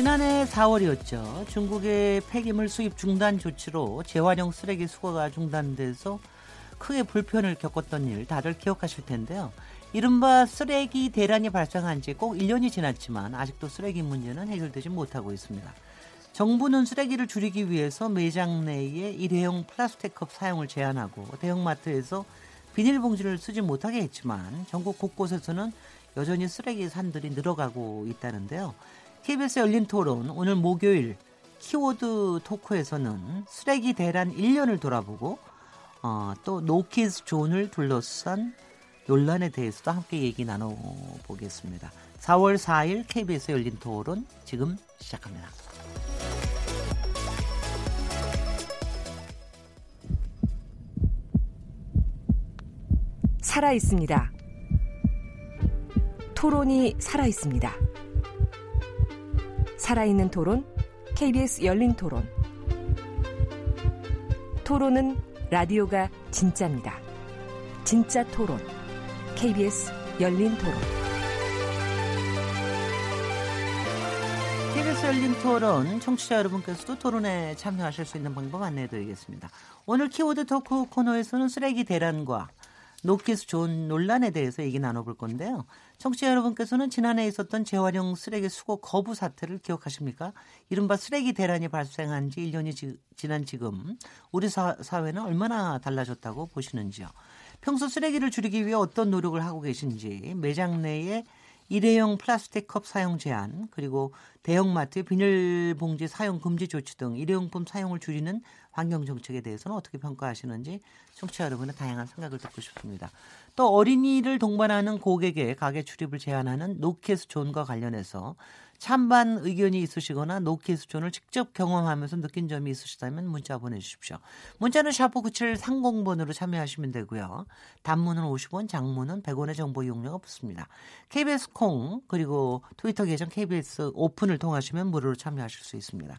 지난해 4월이었죠. 중국의 폐기물 수입 중단 조치로 재활용 쓰레기 수거가 중단돼서 크게 불편을 겪었던 일 다들 기억하실 텐데요. 이른바 쓰레기 대란이 발생한 지 꼭 1년이 지났지만 아직도 쓰레기 문제는 해결되지 못하고 있습니다. 정부는 쓰레기를 줄이기 위해서 매장 내에 일회용 플라스틱 컵 사용을 제한하고 대형마트에서 비닐봉지를 쓰지 못하게 했지만 전국 곳곳에서는 여전히 쓰레기 산들이 늘어가고 있다는데요. KBS 열린 토론 오늘 목요일 키워드 토크에서는 쓰레기 대란 1년을 돌아보고 어, 또 노키즈 존을 둘러싼 논란에 대해서도 함께 얘기 나눠보겠습니다. 4월 4일 KBS 열린 토론 지금 시작합니다. 살아 있습니다. 토론이 살아 있습니다. 살아있는 토론, KBS 열린 토론. 토론은 라디오가 진짜입니다. 진짜 토론, KBS 열린 토론. KBS 열린 토론, 청취자 여러분께서도 토론에 참여하실 수 있는 방법 안내해 드리겠습니다. 오늘 키워드 토크 코너에서는 쓰레기 대란과 노키즈존 논란에 대해서 얘기 나눠볼 건데요. 청취자 여러분께서는 지난해 있었던 재활용 쓰레기 수거 거부 사태를 기억하십니까? 이른바 쓰레기 대란이 발생한 지 1년이 지, 지난 지금 우리 사, 사회는 얼마나 달라졌다고 보시는지요? 평소 쓰레기를 줄이기 위해 어떤 노력을 하고 계신지 매장 내에 일회용 플라스틱 컵 사용 제한 그리고 대형마트 비닐봉지 사용 금지 조치 등 일회용품 사용을 줄이는 환경 정책에 대해서는 어떻게 평가하시는지 청취자 여러분의 다양한 생각을 듣고 싶습니다. 또 어린이를 동반하는 고객의 가게 출입을 제한하는 노키즈존과 관련해서 찬반 의견이 있으시거나 노키즈존을 직접 경험하면서 느낀 점이 있으시다면 문자 보내주십시오. 문자는 샤프 9730번으로 참여하시면 되고요. 단문은 50원, 장문은 100원의 정보 이용료가 붙습니다. KBS 콩 그리고 트위터 계정 KBS 오픈을 통하시면 무료로 참여하실 수 있습니다.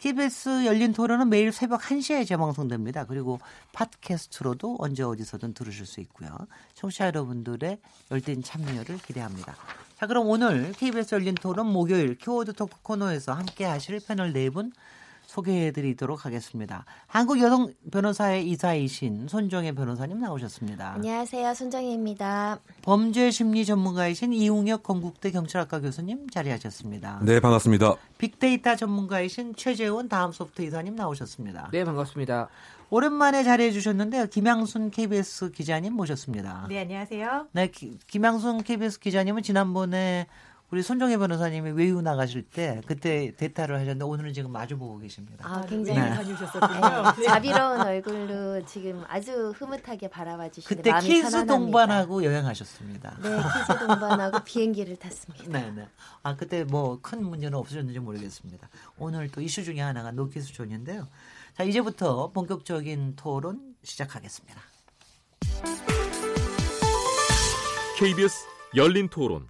KBS 열린 토론은 매일 새벽 1시에 재방송됩니다. 그리고 팟캐스트로도 언제 어디서든 들으실 수 있고요. 청취자 여러분들의 열띤 참여를 기대합니다. 자, 그럼 오늘 KBS 열린 토론 목요일 키워드 토크 코너에서 함께 하실 패널 네분 소개해 드리도록 하겠습니다. 한국 여성 변호사의 이사이신 손정혜 변호사님 나오셨습니다. 안녕하세요. 손정혜입니다. 범죄 심리 전문가이신 이웅혁 건국대 경찰학과 교수님 자리하셨습니다. 네, 반갑습니다. 빅데이터 전문가이신 최재원 다음소프트 이사님 나오셨습니다. 네, 반갑습니다. 오랜만에 자리해 주셨는데요. 김양순 KBS 기자님 모셨습니다. 네, 안녕하세요. 네, 기, 김양순 KBS 기자님은 지난번에 우리 손정혜 변호사님이 외유 나가실 때 그때 대타를 하셨는데 오늘은 지금 마주 보고 계십니다. 아, 굉장히 네. 다녀오셨었군요. 네, 자비로운 얼굴로 지금 아주 흐뭇하게 바라봐 주시는 그때 마음이 kids 편안합니다. 동반하고 여행하셨습니다. 네, kids 동반하고 비행기를 탔습니다. 네, 네. 아 그때 뭐 큰 문제는 없으셨는지 모르겠습니다. 오늘 또 이슈 중에 하나가 노키즈존인데요. 자 이제부터 본격적인 토론 시작하겠습니다. KBS 열린 토론.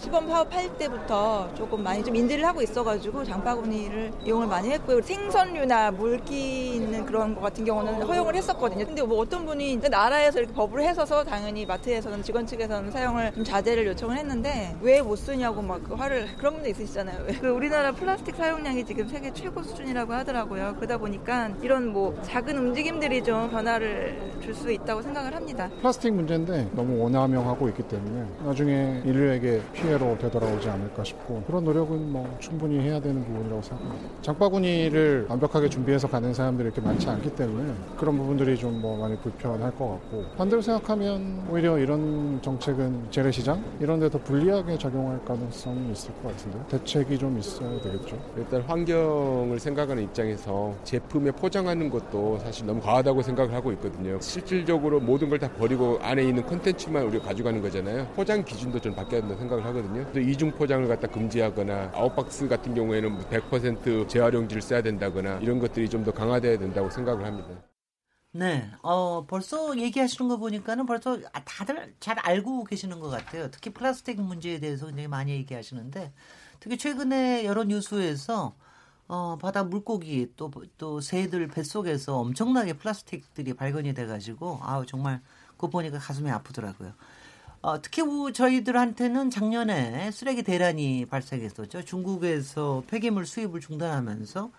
시범 파업할 때부터 조금 많이 좀 인지를 하고 있어가지고 장바구니를 이용을 많이 했고요. 생선류나 물기 있는 그런 거 같은 경우는 허용을 했었거든요. 근데 뭐 어떤 분이 나라에서 이렇게 법을 해서서 당연히 마트에서는 직원 측에서는 사용을 좀 자제를 요청을 했는데 왜 못 쓰냐고 막 그 화를 그런 분도 있으시잖아요. 그 우리나라 플라스틱 사용량이 지금 세계 최고 수준이라고 하더라고요. 그러다 보니까 이런 뭐 작은 움직임들이 좀 변화를 줄 수 있다고 생각을 합니다. 플라스틱 문제인데 너무 원화명하고 있기 때문에 나중에 인류에게 피해 로 되돌아오지 않을까 싶고 그런 노력은 뭐 충분히 해야 되는 부분이라고 생각합니다. 장바구니를 완벽하게 준비해서 가는 사람들이 이렇게 많지 않기 때문에 그런 부분들이 좀 뭐 많이 불편할 것 같고 반대로 생각하면 오히려 이런 정책은 재래시장 이런 데 더 불리하게 작용할 가능성이 있을 것 같은데 대책이 좀 있어야 되겠죠. 일단 환경을 생각하는 입장에서 제품에 포장하는 것도 사실 너무 과하다고 생각을 하고 있거든요. 실질적으로 모든 걸 다 버리고 안에 있는 콘텐츠만 우리가 가져가는 거잖아요. 포장 기준도 좀 바뀌어야 된다고 생각을 하거든요. 또 이중 포장을 갖다 금지하거나 outbox 같은 경우에는 100% 재활용지를 써야 된다거나 이런 것들이 좀 더 강화돼야 된다고 생각을 합니다. 네, 어, 벌써 얘기하시는 거 보니까는 벌써 아, 다들 잘 알고 계시는 것 같아요. 특히 플라스틱 문제에 대해서 굉장히 많이 얘기하시는데, 특히 최근에 여러 뉴스에서 어, 바다 물고기 또, 또 새들 뱃속에서 엄청나게 플라스틱들이 발견이 돼가지고, 아우, 정말 그거 보니까 가슴이 아프더라고요. 어, 특히 우, 저희들한테는 작년에 쓰레기 대란이 발생했었죠. 중국에서 폐기물 수입을 중단하면서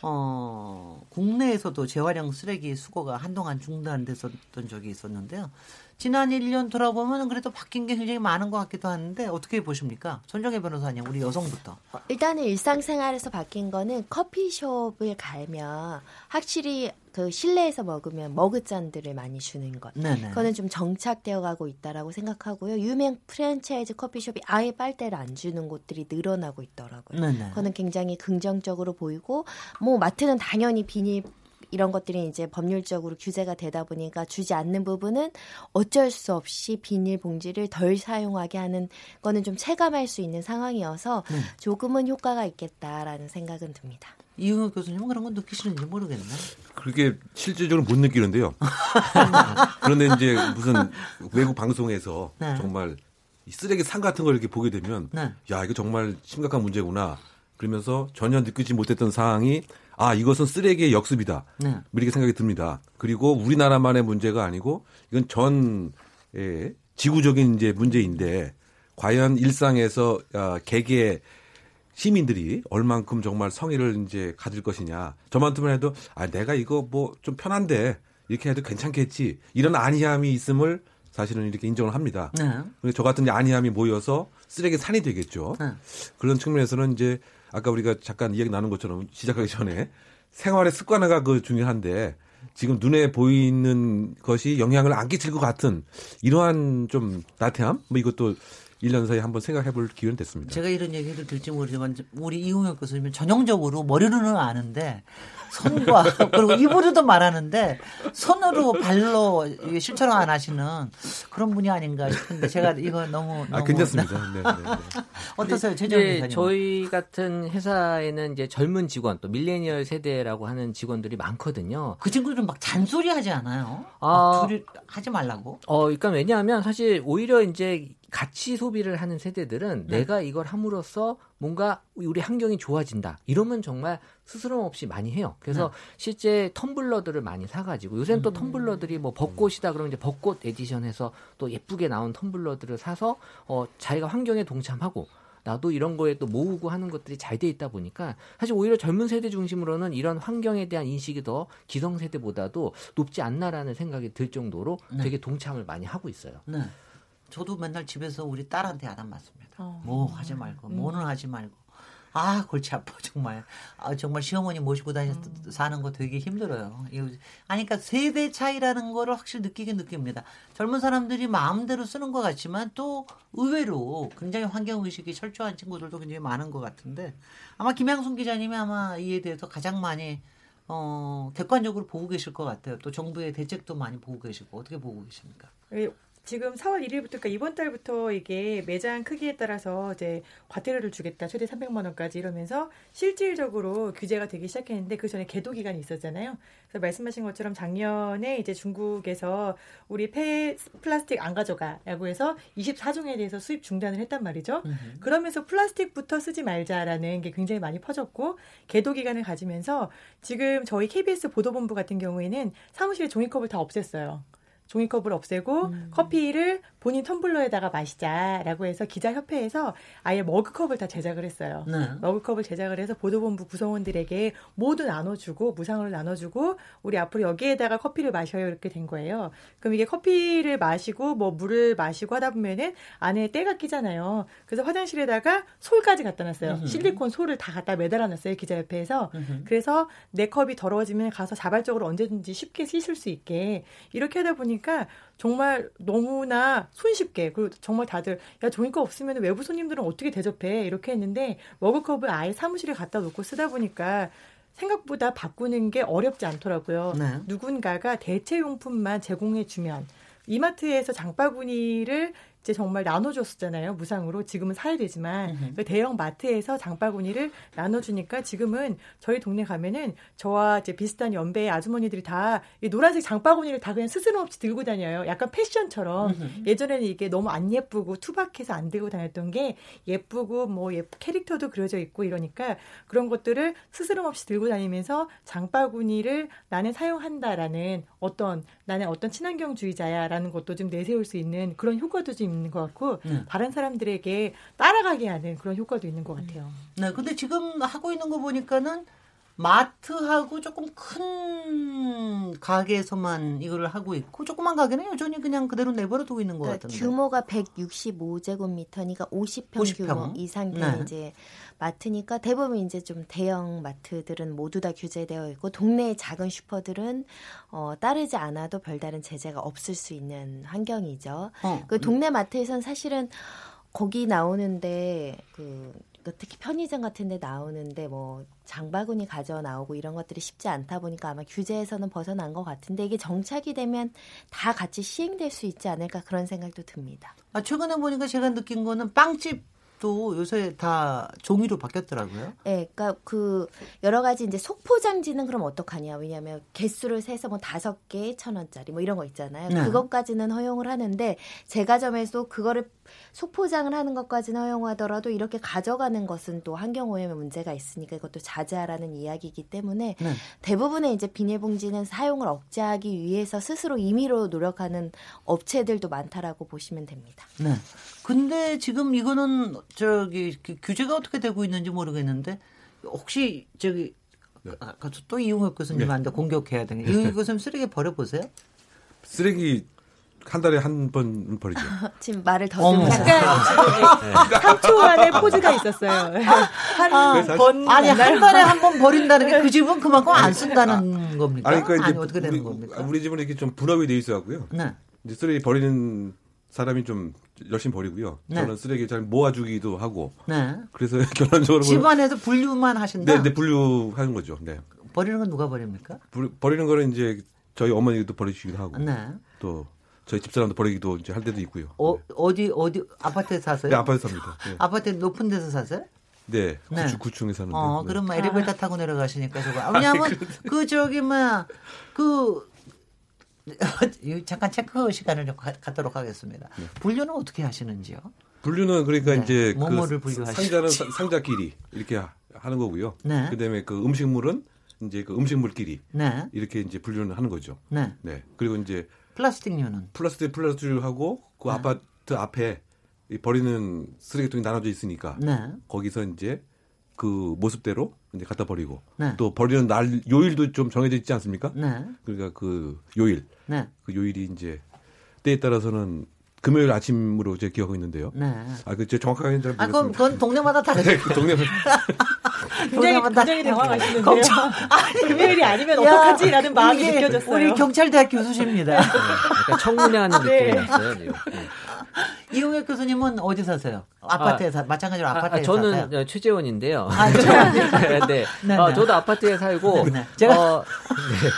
어, 국내에서도 재활용 쓰레기 수거가 한동안 중단됐었던 적이 있었는데요. 지난 1년 돌아보면 그래도 바뀐 게 굉장히 많은 것 같기도 하는데 어떻게 보십니까? 손정혜 변호사님, 우리 여성부터. 어, 일단은 일상생활에서 바뀐 거는 커피숍을 가면 확실히 그 실내에서 먹으면 머그잔들을 많이 주는 것. 네네. 그거는 좀 정착되어 가고 있다라고 생각하고요. 유명 프랜차이즈 커피숍이 아예 빨대를 안 주는 곳들이 늘어나고 있더라고요. 네네. 그거는 굉장히 긍정적으로 보이고 뭐 마트는 당연히 비닐 이런 것들이 이제 법률적으로 규제가 되다 보니까 주지 않는 부분은 어쩔 수 없이 비닐봉지를 덜 사용하게 하는 거는 좀 체감할 수 있는 상황이어서 네. 조금은 효과가 있겠다라는 생각은 듭니다. 이용혁 교수님은 그런 건 느끼시는지 모르겠네. 그렇게 실질적으로 못 느끼는데요. 그런데 이제 무슨 외국 방송에서 네. 정말 이 쓰레기 산 같은 걸 이렇게 보게 되면 네. 야 이거 정말 심각한 문제구나. 그러면서 전혀 느끼지 못했던 사항이 아 이것은 쓰레기의 역습이다. 네. 뭐 이렇게 생각이 듭니다. 그리고 우리나라만의 문제가 아니고 이건 전 예, 지구적인 이제 문제인데 과연 일상에서 아, 개개 시민들이 얼만큼 정말 성의를 이제 가질 것이냐. 저만큼만 해도 아 내가 이거 뭐 좀 편한데 이렇게 해도 괜찮겠지. 이런 안이함이 있음을 사실은 이렇게 인정을 합니다. 네. 저 같은 안이함이 모여서 쓰레기 산이 되겠죠. 네. 그런 측면에서는 이제 아까 우리가 잠깐 이야기 나눈 것처럼 시작하기 전에 생활의 습관화가 그 중요한데 지금 눈에 보이는 것이 영향을 안 끼칠 것 같은 이러한 좀 나태함? 뭐 이것도 1년 사이에 한번 생각해 볼 기회는 됐습니다. 제가 이런 얘기를 들지 모르지만 우리 이용혁 교수님은 전형적으로 머리로는 아는데 손과 그리고 입으로도 말하는데 손으로 발로 실천을 안 하시는 그런 분이 아닌가 싶은데 제가 이거 너무 아 너무 괜찮습니다. 네, 네, 네. 어떠세요, 최정 기사님? 저희 같은 회사에는 이제 젊은 직원 또 밀레니얼 세대라고 하는 직원들이 많거든요. 그 친구들은 막 잔소리 하지 않아요? 아. 하지 말라고? 어, 그러니까 왜냐하면 사실 오히려 이제 같이 소비를 하는 세대들은 네. 내가 이걸 함으로써 뭔가 우리 환경이 좋아진다. 이러면 정말 스스럼 없이 많이 해요. 그래서 네. 실제 텀블러들을 많이 사가지고 요새는 음. 또 텀블러들이 뭐 벚꽃이다 그러면 이제 벚꽃 에디션해서 또 예쁘게 나온 텀블러들을 사서 어, 자기가 환경에 동참하고 나도 이런 거에 또 모으고 하는 것들이 잘 돼 있다 보니까 사실 오히려 젊은 세대 중심으로는 이런 환경에 대한 인식이 더 기성 세대보다도 높지 않나라는 생각이 들 정도로 네. 되게 동참을 많이 하고 있어요. 네. 저도 맨날 집에서 우리 딸한테 야단 맞습니다. 어. 뭐 하지 말고, 음. 뭐는 하지 말고. 아, 골치 아파, 정말. 아, 정말 시어머니 모시고 다니 음. 사는 거 되게 힘들어요. 아니, 그러니까 세대 차이라는 거를 확실히 느끼긴 느낍니다. 젊은 사람들이 마음대로 쓰는 것 같지만 또 의외로 굉장히 환경 의식이 철저한 친구들도 굉장히 많은 것 같은데 아마 김양순 기자님이 아마 이에 대해서 가장 많이 어, 객관적으로 보고 계실 것 같아요. 또 정부의 대책도 많이 보고 계시고 어떻게 보고 계십니까? 예, 지금 4월 1일부터 그러니까 이번 달부터 이게 매장 크기에 따라서 이제 과태료를 주겠다 최대 300만 원까지 이러면서 실질적으로 규제가 되기 시작했는데 그 전에 계도 기간이 있었잖아요. 그래서 말씀하신 것처럼 작년에 이제 중국에서 우리 폐 플라스틱 안 가져가라고 해서 24종에 대해서 수입 중단을 했단 말이죠. 그러면서 플라스틱부터 쓰지 말자라는 게 굉장히 많이 퍼졌고 계도 기간을 가지면서 지금 저희 KBS 보도본부 같은 경우에는 사무실에 종이컵을 다 없앴어요. 종이컵을 없애고 커피를 본인 텀블러에다가 마시자라고 해서 기자협회에서 아예 머그컵을 다 제작을 했어요. 네. 머그컵을 제작을 해서 보도본부 구성원들에게 모두 나눠주고 무상으로 나눠주고 우리 앞으로 여기에다가 커피를 마셔요 이렇게 된 거예요. 그럼 이게 커피를 마시고 뭐 물을 마시고 하다 보면은 안에 때가 끼잖아요. 그래서 화장실에다가 솔까지 갖다 놨어요. 실리콘 솔을 다 갖다 매달아 놨어요 기자협회에서. 그래서 내 컵이 더러워지면 가서 자발적으로 언제든지 쉽게 씻을 수 있게 이렇게 하다 보니까 정말 너무나 손쉽게 그리고 정말 다들 야 종이컵 없으면 외부 손님들은 어떻게 대접해 이렇게 했는데 머그컵을 아예 사무실에 갖다 놓고 쓰다 보니까 생각보다 바꾸는 게 어렵지 않더라고요. 네. 누군가가 대체 용품만 제공해 주면 이마트에서 장바구니를 이제 정말 나눠줬었잖아요. 무상으로. 지금은 사야 되지만 그 대형 마트에서 장바구니를 나눠주니까 지금은 저희 동네 가면은 저와 이제 비슷한 연배의 아주머니들이 다 이 노란색 장바구니를 다 그냥 스스럼 없이 들고 다녀요. 약간 패션처럼 예전에는 이게 너무 안 예쁘고 투박해서 안 들고 다녔던 게 예쁘고 뭐 예, 캐릭터도 그려져 있고 이러니까 그런 것들을 스스럼 없이 들고 다니면서 장바구니를 나는 사용한다라는 어떤 나는 어떤 친환경주의자야라는 것도 좀 내세울 수 있는 그런 효과도 좀 있는 것 같고 네. 다른 사람들에게 따라가게 하는 그런 효과도 있는 것 같아요. 네, 근데 지금 하고 있는 거 보니까는 마트하고 조금 큰 가게에서만 이거를 하고 있고 조그만 가게는 여전히 그냥 그대로 내버려 두고 있는 것 그러니까 같은데. 규모가 165제곱미터니까 50평, 50평. 규모 이상 되는 네. 이제 마트니까 대부분 이제 좀 대형 마트들은 모두 다 규제되어 있고 동네의 작은 슈퍼들은 어, 따르지 않아도 별다른 제재가 없을 수 있는 환경이죠. 어. 그 동네 마트에선 사실은 거기 나오는데 그, 그 특히 편의점 같은 데 나오는데 뭐 장바구니 가져 나오고 이런 것들이 쉽지 않다 보니까 아마 규제에서는 벗어난 것 같은데 이게 정착이 되면 다 같이 시행될 수 있지 않을까 그런 생각도 듭니다. 아, 최근에 보니까 제가 느낀 거는 빵집도 요새 다 종이로 바뀌었더라고요. 네, 그러니까 그 여러 가지 이제 속포장지는 그럼 어떡하냐? 왜냐하면 개수를 세서 뭐 다섯 개 천 원짜리 뭐 이런 거 있잖아요. 네. 그것까지는 허용을 하는데 제과점에서 그거를 속포장을 하는 것까지는 허용하더라도 이렇게 가져가는 것은 또 환경 오염의 문제가 있으니까 이것도 자제하라는 이야기이기 때문에 네. 대부분의 이제 비닐봉지는 사용을 억제하기 위해서 스스로 임의로 노력하는 업체들도 많다라고 보시면 됩니다. 네. 근데 지금 이거는 저기 그 규제가 어떻게 되고 있는지 모르겠는데 혹시 저기 아까 또 이용혁 교수님한테 공격해야 되는 이용혁 교수님 쓰레기 버려 보세요. 쓰레기 한 달에 한 번 버리죠. 지금 말을. 더듬으셨어요. 약간 3초간의 포즈가 있었어요. 한번 아니 한 달에 한 번 버린다는 게 그 집은 그만큼 안 쓴다는 겁니까? 아니, 그러니까 이제 어떻게 되는 우리, 겁니까? 우리 집은 이렇게 좀 분업이 돼 있어 갖고요. 네. 이제 쓰레기 버리는 사람이 좀 열심히 버리고요. 네. 저는 쓰레기 잘 모아주기도 하고. 네. 그래서 결론적으로 집안에서 분류만 하신다. 네, 네, 분류하는 거죠. 네. 버리는 건 누가 버립니까? 부- 버리는 거는 이제 저희 어머니도 버리시기도 하고 네. 또 저희 집사람도 버리기도 이제 할 때도 있고요. 어, 어디 어디 아파트에 사세요? 네, 아파트 삽니다. 네, 아파트 높은 데서 사세요? 네, 네. 구축, 구층에 사는데. 어, 네. 그럼 뭐 엘리베이터 타고 내려가시니까 저거. 아, 왜냐하면 그 저기 뭐야 그 잠깐 체크 시간을 좀 가- 갖도록 하겠습니다. 네. 분류는 어떻게 하시는지요? 분류는 그러니까 네. 이제 뭐뭐를 그 분류하시는지. 상자는 사- 상자끼리 이렇게 하- 하는 거고요. 네. 그다음에 그 음식물은 이제 그 음식물끼리 네, 이렇게 이제 분류는 하는 거죠. 네. 네. 그리고 이제 플라스틱류는 플라스틱 플라스틱하고 그 네. 아파트 앞에 이 버리는 쓰레기통이 나눠져 있으니까 네, 거기서 이제 그 모습대로 이제 갖다 버리고 네. 또 버리는 날 요일도 좀 정해져 있지 않습니까? 네, 그러니까 그 요일 네, 그 요일이 이제 때에 따라서는 금요일 아침으로 제 기억하고 있는데요. 네. 아, 그 제 정확하게는 잘 아, 그건, 모르겠습니다. 그건 동네마다 다르죠. 네, 그 동네 굉장히, 동네마다 굉장히 당황하시는데요. 걱정. 금요일이 아니면 야, 어떡하지라는 마음이 이게 느껴졌어요. 우리 경찰대학 교수십니다. 약간 청문회하는 네. 느낌이었어요. 지금. 네. 이용혁 교수님은 어디 사세요? 아파트에 사, 마찬가지로 아, 아파트에 아, 저는 사세요? 어, 최재원인데요. 아, 저- 네. 네, 어, 네. 저도 아파트에 살고 네, 네. 제가- 어, 네.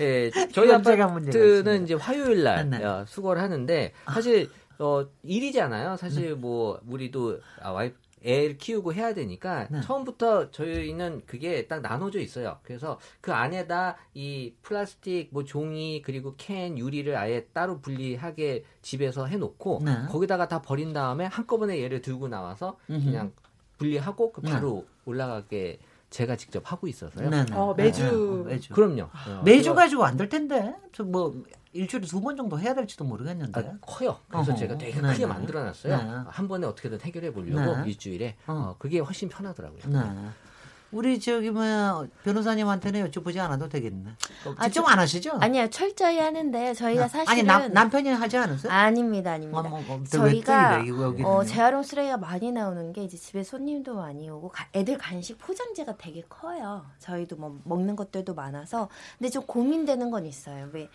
예, 저희. 아파트는 이제 화요일 날 네, 네. 어, 수거를 하는데 사실 어, 일이잖아요. 사실 뭐 우리도 아, 와이프 애를 키우고 해야 되니까 네. 처음부터 저희는 그게 딱 나눠져 있어요. 그래서 그 안에다 이 플라스틱, 뭐 종이 그리고 캔, 유리를 아예 따로 분리하게 집에서 해놓고 네. 거기다가 다 버린 다음에 한꺼번에 얘를 들고 나와서 음흠. 그냥 분리하고 그 네. 바로 올라가게 제가 직접 하고 있어서요. 네, 네. 어, 매주. 네, 네, 매주. 그럼요. 어, 매주 가지고 안 될 텐데. 저뭐 일주일에 두 번 정도 해야 될지도 모르겠는데. 아, 커요. 그래서 어허. 제가 되게 네, 크게 네. 만들어놨어요. 네. 한 번에 어떻게든 해결해 보려고 네. 일주일에 어. 어, 그게 훨씬 편하더라고요. 네. 우리 저기 뭐 변호사님한테는 여쭤보지 않아도 되겠네. 아, 직접 저- 안 하시죠? 아니요, 철저히 하는데 저희가 사실은 아니 남, 남편이 하지 않으세요? 아닙니다, 아닙니다. 어, 뭐, 뭐, 왜 저희가 여기는. 어, 재활용 쓰레기가 많이 나오는 게 이제 집에 손님도 많이 오고 가- 애들 간식 포장재가 되게 커요. 저희도 뭐 먹는 것들도 많아서 근데 좀 고민되는 건 있어요. 왜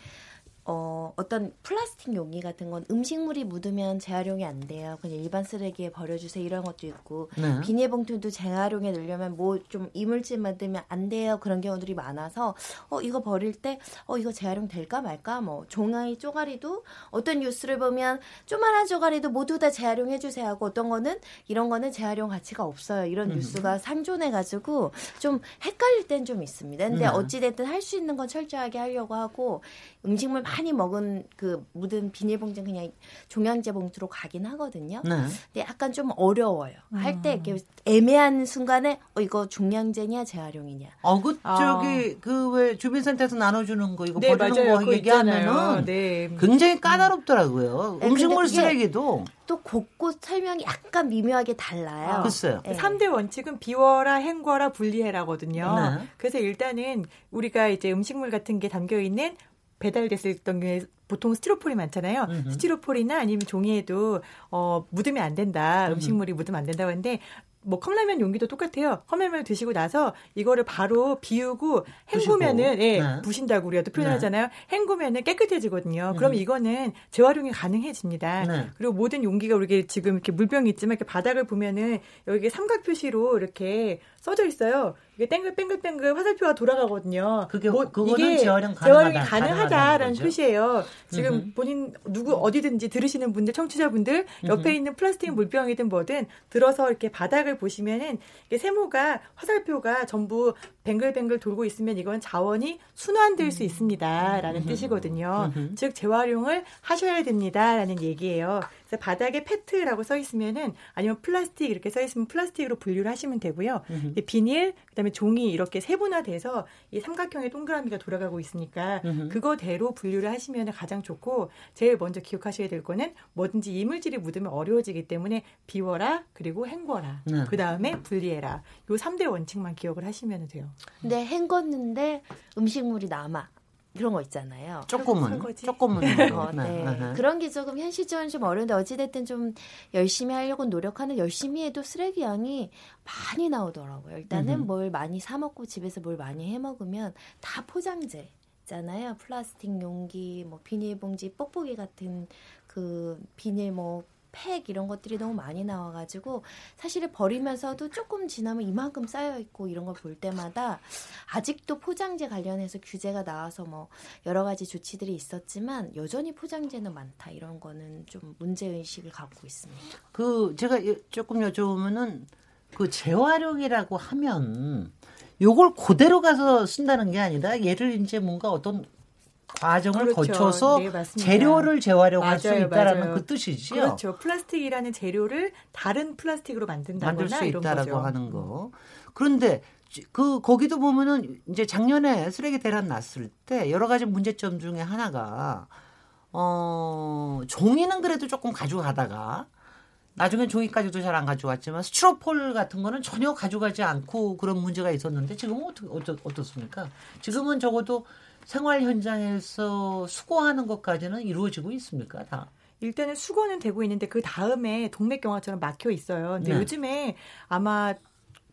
어, 어떤 플라스틱 용기 같은 건 음식물이 묻으면 재활용이 안 돼요. 그냥 일반 쓰레기에 버려주세요. 이런 것도 있고 네. 비닐봉투도 재활용에 넣으려면 뭐 좀 이물질 만들면 안 돼요. 그런 경우들이 많아서 어 이거 버릴 때 어 이거 재활용 될까 말까 뭐 종아리 쪼가리도 어떤 뉴스를 보면 조만한 쪼가리도 모두 다 재활용해 주세요 하고 어떤 거는 이런 거는 재활용 가치가 없어요. 이런 뉴스가 상존해 가지고 좀 헷갈릴 땐 좀 있습니다. 근데 네. 어찌 됐든 할 수 있는 건 철저하게 하려고 하고 음식물 많이 먹은 그 묻은 비닐봉지는 그냥 종량제 봉투로 가긴 하거든요. 네. 근데 약간 좀 어려워요. 할 때 이렇게 애매한 순간에 어 이거 종량제냐 재활용이냐. 어, 그, 아. 저기, 그, 왜, 주민센터에서 나눠주는 거, 이거 네, 버리는 맞아요. 거 얘기하면은. 네. 굉장히 까다롭더라고요. 네, 음식물 쓰레기도. 또 곳곳 설명이 약간 미묘하게 달라요. 아, 글쎄요. 네. 3대 원칙은 비워라, 헹궈라, 분리해라거든요. 네. 그래서 일단은 우리가 이제 음식물 같은 게 담겨 있는 배달됐을 경우에 보통 스티로폴이 많잖아요. 음흠. 스티로폴이나 아니면 종이에도 어 묻으면 안 된다. 음식물이 묻으면 안 된다고 하는데 뭐 컵라면 용기도 똑같아요. 컵라면을 드시고 나서 이거를 바로 비우고 헹구면은. 예, 네. 부신다고 우리가 또 표현하잖아요. 헹구면은 깨끗해지거든요. 그럼 음. 이거는 재활용이 가능해집니다. 네. 그리고 모든 용기가 우리가 지금 이렇게 물병이 있지만 이렇게 바닥을 보면은 여기 삼각 표시로 이렇게 써져 있어요. 이게 땡글땡글땡글 화살표가 돌아가거든요. 그게- 뭐 그거는 재활용 가능하다- 가능하다라는? 표시예요. 지금 음흠. 본인 누구 어디든지 들으시는 분들 청취자분들 옆에 음흠. 있는 플라스틱 물병이든 뭐든 들어서 이렇게 바닥을 보시면은 이게 세모가 화살표가 전부 뱅글뱅글 돌고 있으면 이건 자원이 순환될 수 있습니다라는 뜻이거든요. 음흠. 즉 재활용을 하셔야 됩니다라는 얘기예요. 그래서 바닥에 페트라고 써 있으면은 아니면 플라스틱 이렇게 써 있으면 플라스틱으로 분류를 하시면 되고요. 음흠. 비닐 그다음에 종이 이렇게 세분화돼서 이 삼각형의 동그라미가 돌아가고 있으니까 음흠. 그거대로 분류를 하시면 가장 좋고 제일 먼저 기억하셔야 될 거는 뭐든지 이물질이 묻으면 어려워지기 때문에 비워라 그리고 헹궈라 네. 그 다음에 분리해라 요 3대 원칙만 기억을 하시면 돼요. 근데 헹궜는데 음식물이 남아. 그런 거 있잖아요. 조금은, 설거지? 조금은. 어, 네. 아하. 그런 게 조금 현실적으로는 좀 어려운데 어찌됐든 좀 열심히 하려고 노력하는 열심히 해도 쓰레기 양이 많이 나오더라고요. 일단은 음흠. 뭘 많이 사 먹고 집에서 뭘 많이 해 먹으면 다 포장재. 잖아요. 플라스틱 용기, 뭐 비닐봉지, 뽁뽁이 같은 그 비닐 뭐 팩 이런 것들이 너무 많이 나와가지고 사실 버리면서도 조금 지나면 이만큼 쌓여 있고 이런 걸 볼 때마다 아직도 포장재 관련해서 규제가 나와서 뭐 여러 가지 조치들이 있었지만 여전히 포장재는 많다 이런 거는 좀 문제 의식을 갖고 있습니다. 그 제가 여- 조금 여쭤보면은 그 재활용이라고 하면 요걸 그대로 가서 쓴다는 게 아니라 얘를 이제 뭔가 어떤 과정을 그렇죠. 거쳐서 네. 재료를 재활용할 수 맞아요, 있다라는 맞아요. 그 뜻이지요. 그렇죠. 플라스틱이라는 재료를 다른 플라스틱으로 만든다거나 만들 수 있다라고 거죠. 하는 거. 그런데 지- 그 거기도 보면은 이제 작년에 쓰레기 대란 났을 때 여러 가지 문제점 중에 하나가 어 종이는 그래도 조금 가져가다가 나중엔 종이까지도 잘 안 가져왔지만 스티로폴 같은 거는 전혀 가져가지 않고 그런 문제가 있었는데 지금은 어떻게 어떻, 어떻습니까? 지금은 적어도 생활 현장에서 수거하는 것까지는 이루어지고 있습니까? 다. 일단은 수거는 되고 있는데 그 다음에 동맥경화처럼 막혀 있어요. 근데 네. 요즘에 아마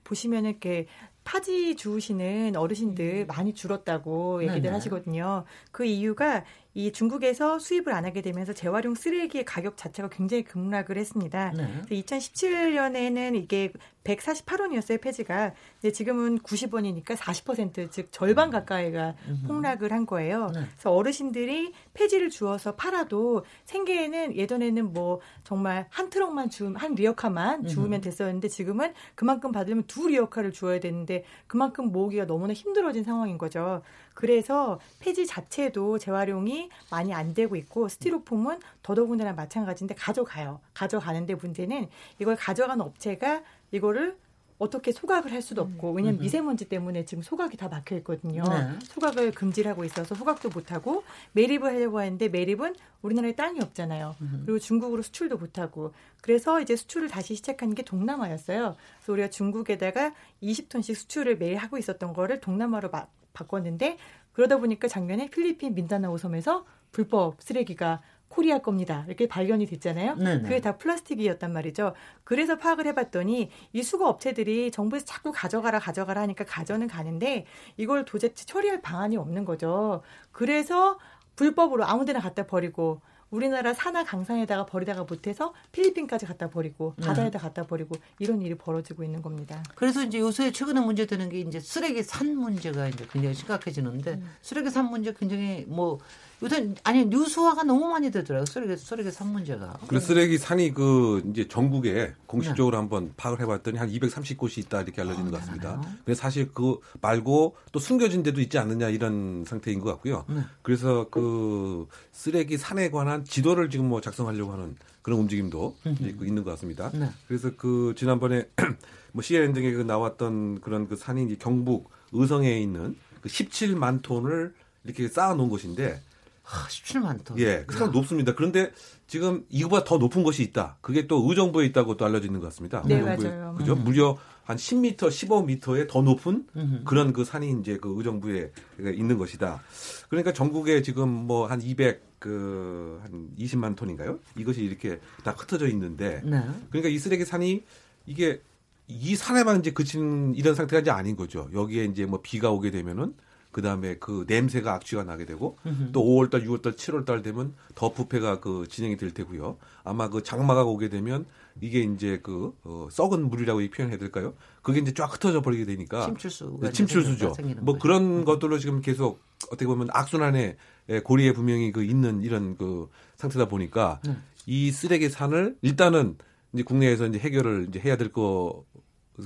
보시면은 이렇게 타지 주우시는 어르신들 많이 줄었다고 얘기들 음. 네네. 하시거든요. 그 이유가 이 중국에서 수입을 안 하게 되면서 재활용 쓰레기의 가격 자체가 굉장히 급락을 했습니다. 네. 2017년에는 이게 148원이었어요, 폐지가. 근데 지금은 90원이니까 40%, 즉 절반 가까이가 폭락을 한 거예요. 네. 그래서 어르신들이 폐지를 주어서 팔아도 생계에는 예전에는 뭐 정말 한 트럭만 주면 한 리어카만 주우면 됐었는데 지금은 그만큼 받으려면 두 리어카를 주어야 되는데 그만큼 모으기가 너무나 힘들어진 상황인 거죠. 그래서 폐지 자체도 재활용이 많이 안 되고 있고 스티로폼은 더더군다나 마찬가지인데 가져가요. 가져가는데 문제는 이걸 가져가는 업체가 이거를 어떻게 소각을 할 수도 없고 왜냐면 미세먼지 때문에 지금 소각이 다 막혀 있거든요. 네. 소각을 금지를 하고 있어서 소각도 못 하고 매립을 하려고 하는데 매립은 우리나라에 땅이 없잖아요. 그리고 중국으로 수출도 못 하고 그래서 이제 수출을 다시 시작한 게 동남아였어요. 그래서 우리가 중국에다가 20톤씩 수출을 매일 하고 있었던 거를 동남아로 바, 바꿨는데 그러다 보니까 작년에 필리핀 민다나오 섬에서 불법 쓰레기가 코리아 겁니다. 이렇게 발견이 됐잖아요. 네네. 그게 다 플라스틱이었단 말이죠. 그래서 파악을 해봤더니 이 수거 업체들이 정부에서 자꾸 가져가라 가져가라 하니까 가져는 가는데 이걸 도대체 처리할 방안이 없는 거죠. 그래서 불법으로 아무데나 갖다 버리고 우리나라 산하 강산에다가 버리다가 못해서 필리핀까지 갖다 버리고 네. 바다에다 갖다 버리고 이런 일이 벌어지고 있는 겁니다. 그래서 이제 요새 최근에 문제되는 게 이제 쓰레기 산 문제가 이제 굉장히 심각해지는데 음. 쓰레기 산 문제 굉장히 뭐 요새 아니 뉴스화가 너무 많이 되더라고요. 쓰레기 쓰레기 산 문제가. 그 쓰레기 산이 그 이제 전국에 네. 공식적으로 한번 파악을 해봤더니 한 230곳이 있다 이렇게 알려지는 것 같습니다. 많아요. 근데 사실 그 말고 또 숨겨진 데도 있지 않느냐 이런 상태인 것 같고요. 네. 그래서 그 쓰레기 산에 관한 지도를 지금 뭐 작성하려고 하는 그런 움직임도 그 있는 것 같습니다. 네. 그래서 그 지난번에 뭐 CNN 등에 그 나왔던 그런 그 산이 이제 경북 의성에 있는 그 17만 톤을 이렇게 쌓아놓은 곳인데 아, 17만 톤. 예, 상당히 높습니다. 그런데 지금 이거보다 더 높은 것이 있다. 그게 또 의정부에 있다고 또 알려져 있는 것 같습니다. 네, 의정부에. 맞아요. 그죠? 무려 한 10m, 15m의 더 높은 음흠. 그런 그 산이 이제 그 의정부에 있는 것이다. 그러니까 전국에 지금 뭐 한 200, 그, 한 20만 톤인가요? 이것이 이렇게 다 흩어져 있는데. 네. 그러니까 이 쓰레기 산이 이게 이 산에만 이제 그치는 이런 상태가 이제 아닌 거죠. 여기에 이제 뭐 비가 오게 되면은 그 다음에 그 냄새가 악취가 나게 되고 또 5월달, 6월달, 7월달 되면 더 부패가 그 진행이 될 테고요. 아마 그 장마가 오게 되면 이게 이제 그 어, 썩은 물이라고 이 표현해야 될까요? 그게 이제 쫙 흩어져 버리게 되니까 침출수가 네, 침출수죠. 뭐 거죠. 그런 것들로 지금 계속 어떻게 보면 악순환의 예, 고리에 분명히 그 있는 이런 그 상태다 보니까 네. 이 쓰레기 산을 일단은 이제 국내에서 이제 해결을 이제 해야 될것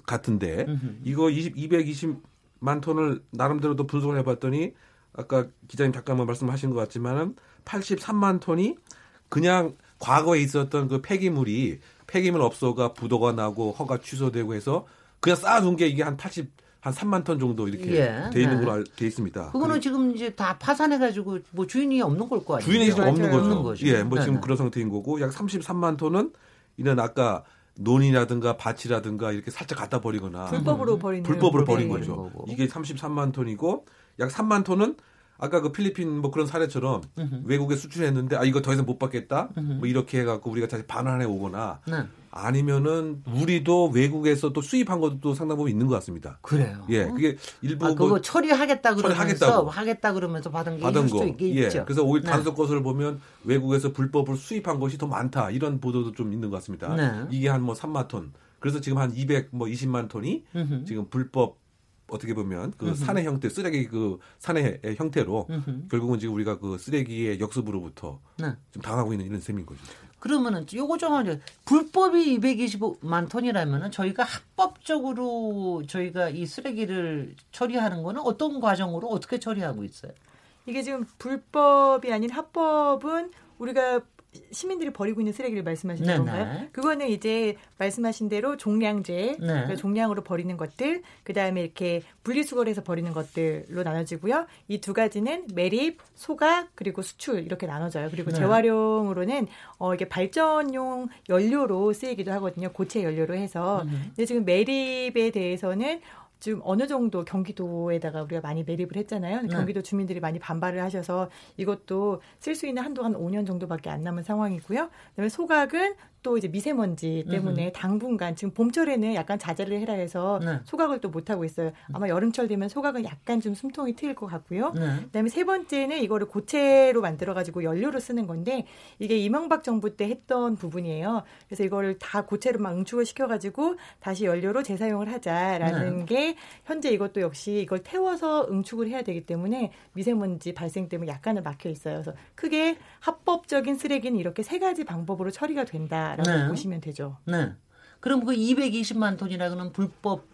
같은데 이거 20, 220만 톤을 나름대로도 분석을 해봤더니 아까 기자님 잠깐만 말씀하신 것 같지만은 83만 톤이 그냥 과거에 있었던 그 폐기물이 폐기물 업소가 부도가 나고 허가 취소되고 해서 그냥 쌓아둔 게 이게 한 80, 한 3만 톤 정도 이렇게 예, 돼 있는 네. 걸로 알- 돼 있습니다. 그거는 지금 이제 다 파산해 가지고 뭐 주인이 없는 걸 거 아니에요? 주인이 지금 없는. 거죠. 없는 거죠. 예, 뭐 지금 네네. 그런 상태인 거고 약 33만 톤은 이런 아까 논이라든가 밭이라든가 이렇게 살짝 갖다 버리거나 불법으로 버리는 불법으로 버린 네. 거죠. 거고. 이게 33만 톤이고 약 3만 톤은 아까 그 필리핀 뭐 그런 사례처럼 외국에 수출했는데 아 이거 더 이상 못 받겠다 뭐 이렇게 해갖고 우리가 다시 반환해 오거나 네. 아니면은 우리도 외국에서 또 수입한 것도 또 상당 부분 있는 것 같습니다. 그래요. 예, 그게 일부 아, 그거 뭐 처리하겠다 그러면서. 하겠다 그러면서 받은 게 받은 거. 있- 예. 있죠. 그래서 오히려 네. 단속 것을 보면 외국에서 불법을 수입한 것이 더 많다. 이런 보도도 좀 있는 것 같습니다. 네. 이게 한 뭐 3만 톤. 그래서 지금 한 200, 뭐 20만 톤이 음흠. 지금 불법 어떻게 보면 그 산의 형태, 쓰레기 그 산의 형태로 음흠. 결국은 지금 우리가 그 쓰레기의 역습으로부터 네. 좀 당하고 있는 이런 셈인 거죠. 그러면은 요거 좀 하죠. 불법이 225만 톤이라면은 저희가 합법적으로 저희가 이 쓰레기를 처리하는 거는 어떤 과정으로 어떻게 처리하고 있어요? 이게 지금 불법이 아닌 합법은 우리가 시민들이 버리고 있는 쓰레기를 말씀하시는 네네. 건가요? 그거는 이제 말씀하신 대로 종량제, 네. 그러니까 종량으로 버리는 것들, 그 다음에 이렇게 분리수거해서 버리는 것들로 나눠지고요. 이 두 가지는 매립, 소각, 그리고 수출 이렇게 나눠져요. 그리고 네. 재활용으로는 어 이게 발전용 연료로 쓰이기도 하거든요. 고체 연료로 해서. 근데 지금 매립에 대해서는 지금 어느 정도 경기도에다가 우리가 많이 매립을 했잖아요. 네. 경기도 주민들이 많이 반발을 하셔서 이것도 쓸 수 있는 한도가 한 5년 정도밖에 안 남은 상황이고요. 그다음에 소각은 또 이제 미세먼지 때문에 당분간 지금 봄철에는 약간 자제를 해라 해서 네. 소각을 또 못 하고 있어요. 아마 여름철 되면 소각은 약간 좀 숨통이 트일 것 같고요. 네. 그다음에 세 번째는 이거를 고체로 만들어 가지고 연료로 쓰는 건데 이게 이명박 정부 때 했던 부분이에요. 그래서 이거를 다 고체로 막 응축을 시켜 가지고 다시 연료로 재사용을 하자라는 게 현재 이것도 역시 이걸 태워서 응축을 해야 되기 때문에 미세먼지 발생 때문에 약간은 막혀 있어요. 그래서 크게 합법적인 쓰레기는 이렇게 세 가지 방법으로 처리가 된다 라고 네. 보시면 되죠. 네. 그럼 그 220만 톤이라는 불법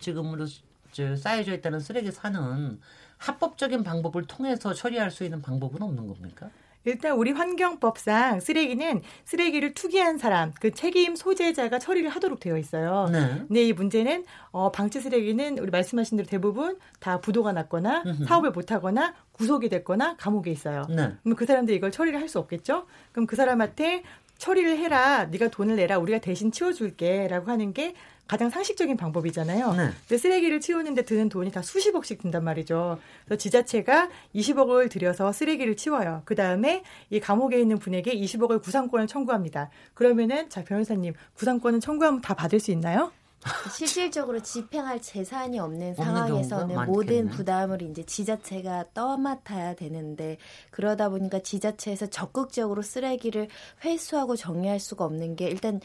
지금으로 저 쌓여져 있다는 쓰레기 산은 합법적인 방법을 통해서 처리할 수 있는 방법은 없는 겁니까? 일단 우리 환경법상 쓰레기는 쓰레기를 투기한 사람, 그 책임 소재자가 처리를 하도록 되어 있어요. 네. 근데 이 문제는 어, 방치 쓰레기는 우리 말씀하신 대로 대부분 다 부도가 났거나 음흠. 사업을 못하거나 구속이 됐거나 감옥에 있어요. 네. 그럼 그 사람들이 이걸 처리를 할 수 없겠죠? 그럼 그 사람한테 처리를 해라, 네가 돈을 내라, 우리가 대신 치워줄게라고 하는 게 가장 상식적인 방법이잖아요. 네. 근데 쓰레기를 치우는데 드는 돈이 다 수십억씩 든단 말이죠. 그래서 지자체가 20억을 들여서 쓰레기를 치워요. 그 다음에 이 감옥에 있는 분에게 20억을 구상권을 청구합니다. 그러면은 자 변호사님 구상권은 청구하면 다 받을 수 있나요? 실질적으로 집행할 재산이 없는 상황에서는 모든. 부담을 이제 지자체가 떠맡아야 되는데 그러다 보니까 지자체에서 적극적으로 쓰레기를 회수하고 정리할 수가 없는 게 일단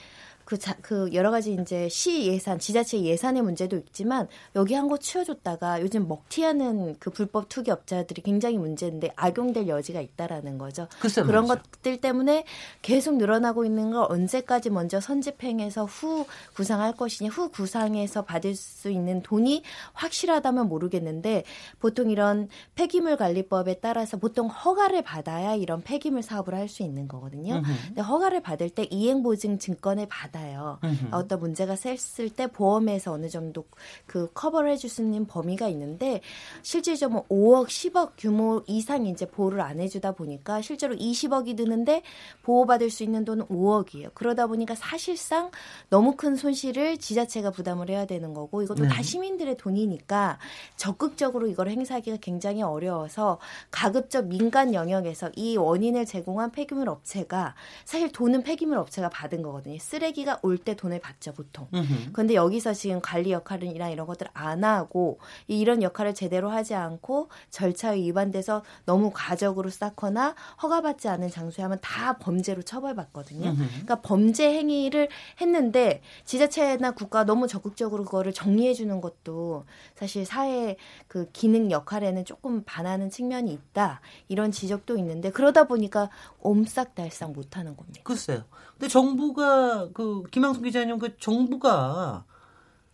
그, 자, 그 여러 가지 이제 시 예산, 지자체 예산의 문제도 있지만 여기 한 곳 치워줬다가 요즘 먹튀하는 그 불법 투기 업자들이 굉장히 문제인데 악용될 여지가 있다라는 거죠. 글쎄 그런 말이죠. 것들 때문에 계속 늘어나고 있는 걸 언제까지 먼저 선집행해서 후 구상할 것이냐, 후 구상해서 받을 수 있는 돈이 확실하다면 모르겠는데 보통 이런 폐기물 관리법에 따라서 보통 허가를 받아야 이런 폐기물 사업을 할 수 있는 거거든요. 근데 허가를 받을 때 이행보증 증권을 받 아요. 어떤 문제가 셌을 때 보험에서 어느 정도 그 커버를 해줄 수 있는 범위가 있는데 실질적으로 5억, 10억 규모 이상 이제 보호를 안 해주다 보니까 실제로 20억이 드는데 보호받을 수 있는 돈은 5억이에요. 그러다 보니까 사실상 너무 큰 손실을 지자체가 부담을 해야 되는 거고 이것도 네. 다 시민들의 돈이니까 적극적으로 이걸 행사하기가 굉장히 어려워서 가급적 민간 영역에서 이 원인을 제공한 폐기물 업체가 사실 돈은 폐기물 업체가 받은 거거든요. 쓰레기 가 올 때 돈을 받죠 보통. 음흠. 그런데 여기서 지금 관리 역할이나 이런 것들 안 하고 이- 이런 역할을 제대로 하지 않고 절차에 위반돼서 너무 과적으로 쌓거나 허가받지 않은 장소에 하면 다 범죄로 처벌받거든요. 그러니까 범죄 행위를 했는데 지자체나 국가가 너무 적극적으로 그거를 정리해 주는 것도 사실 사회 그 기능 역할에는 조금 반하는 측면이 있다. 이런 지적도 있는데 그러다 보니까 옴싹달싹 못 하는 겁니다. 글쎄요. 근데 정부가 그 김양순 기자님 그 정부가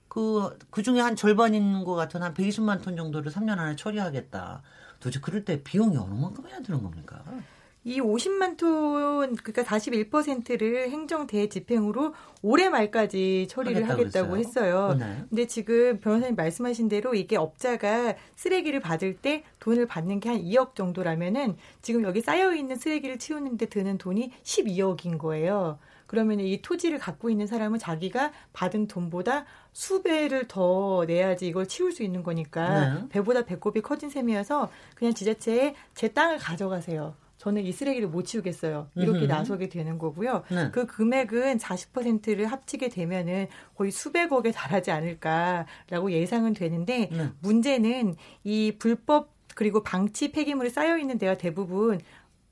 그, 그 중에 한 절반인 것 같은 한 120만 톤 정도를 3년 안에 처리하겠다. 도대체 그럴 때 비용이 어느 만큼이나 드는 겁니까? 이 50만 톤 그러니까 41%를 행정 대집행으로 올해 말까지 처리를 하겠다고 하겠다고 했어요. 네. 근데 지금 변호사님 말씀하신 대로 이게 업자가 쓰레기를 받을 때 돈을 받는 게 한 2억 정도라면은 지금 여기 쌓여 있는 쓰레기를 치우는데 드는 돈이 12억인 거예요. 그러면 이 토지를 갖고 있는 사람은 자기가 받은 돈보다 수배를 더 내야지 이걸 치울 수 있는 거니까 네. 배보다 배꼽이 커진 셈이어서 그냥 지자체에 제 땅을 가져가세요. 저는 이 쓰레기를 못 치우겠어요. 이렇게 음흠. 나서게 되는 거고요. 네. 그 금액은 40%를 합치게 되면은 거의 수백억에 달하지 않을까라고 예상은 되는데 네. 문제는 이 불법 그리고 방치 폐기물이 쌓여 있는 데가 대부분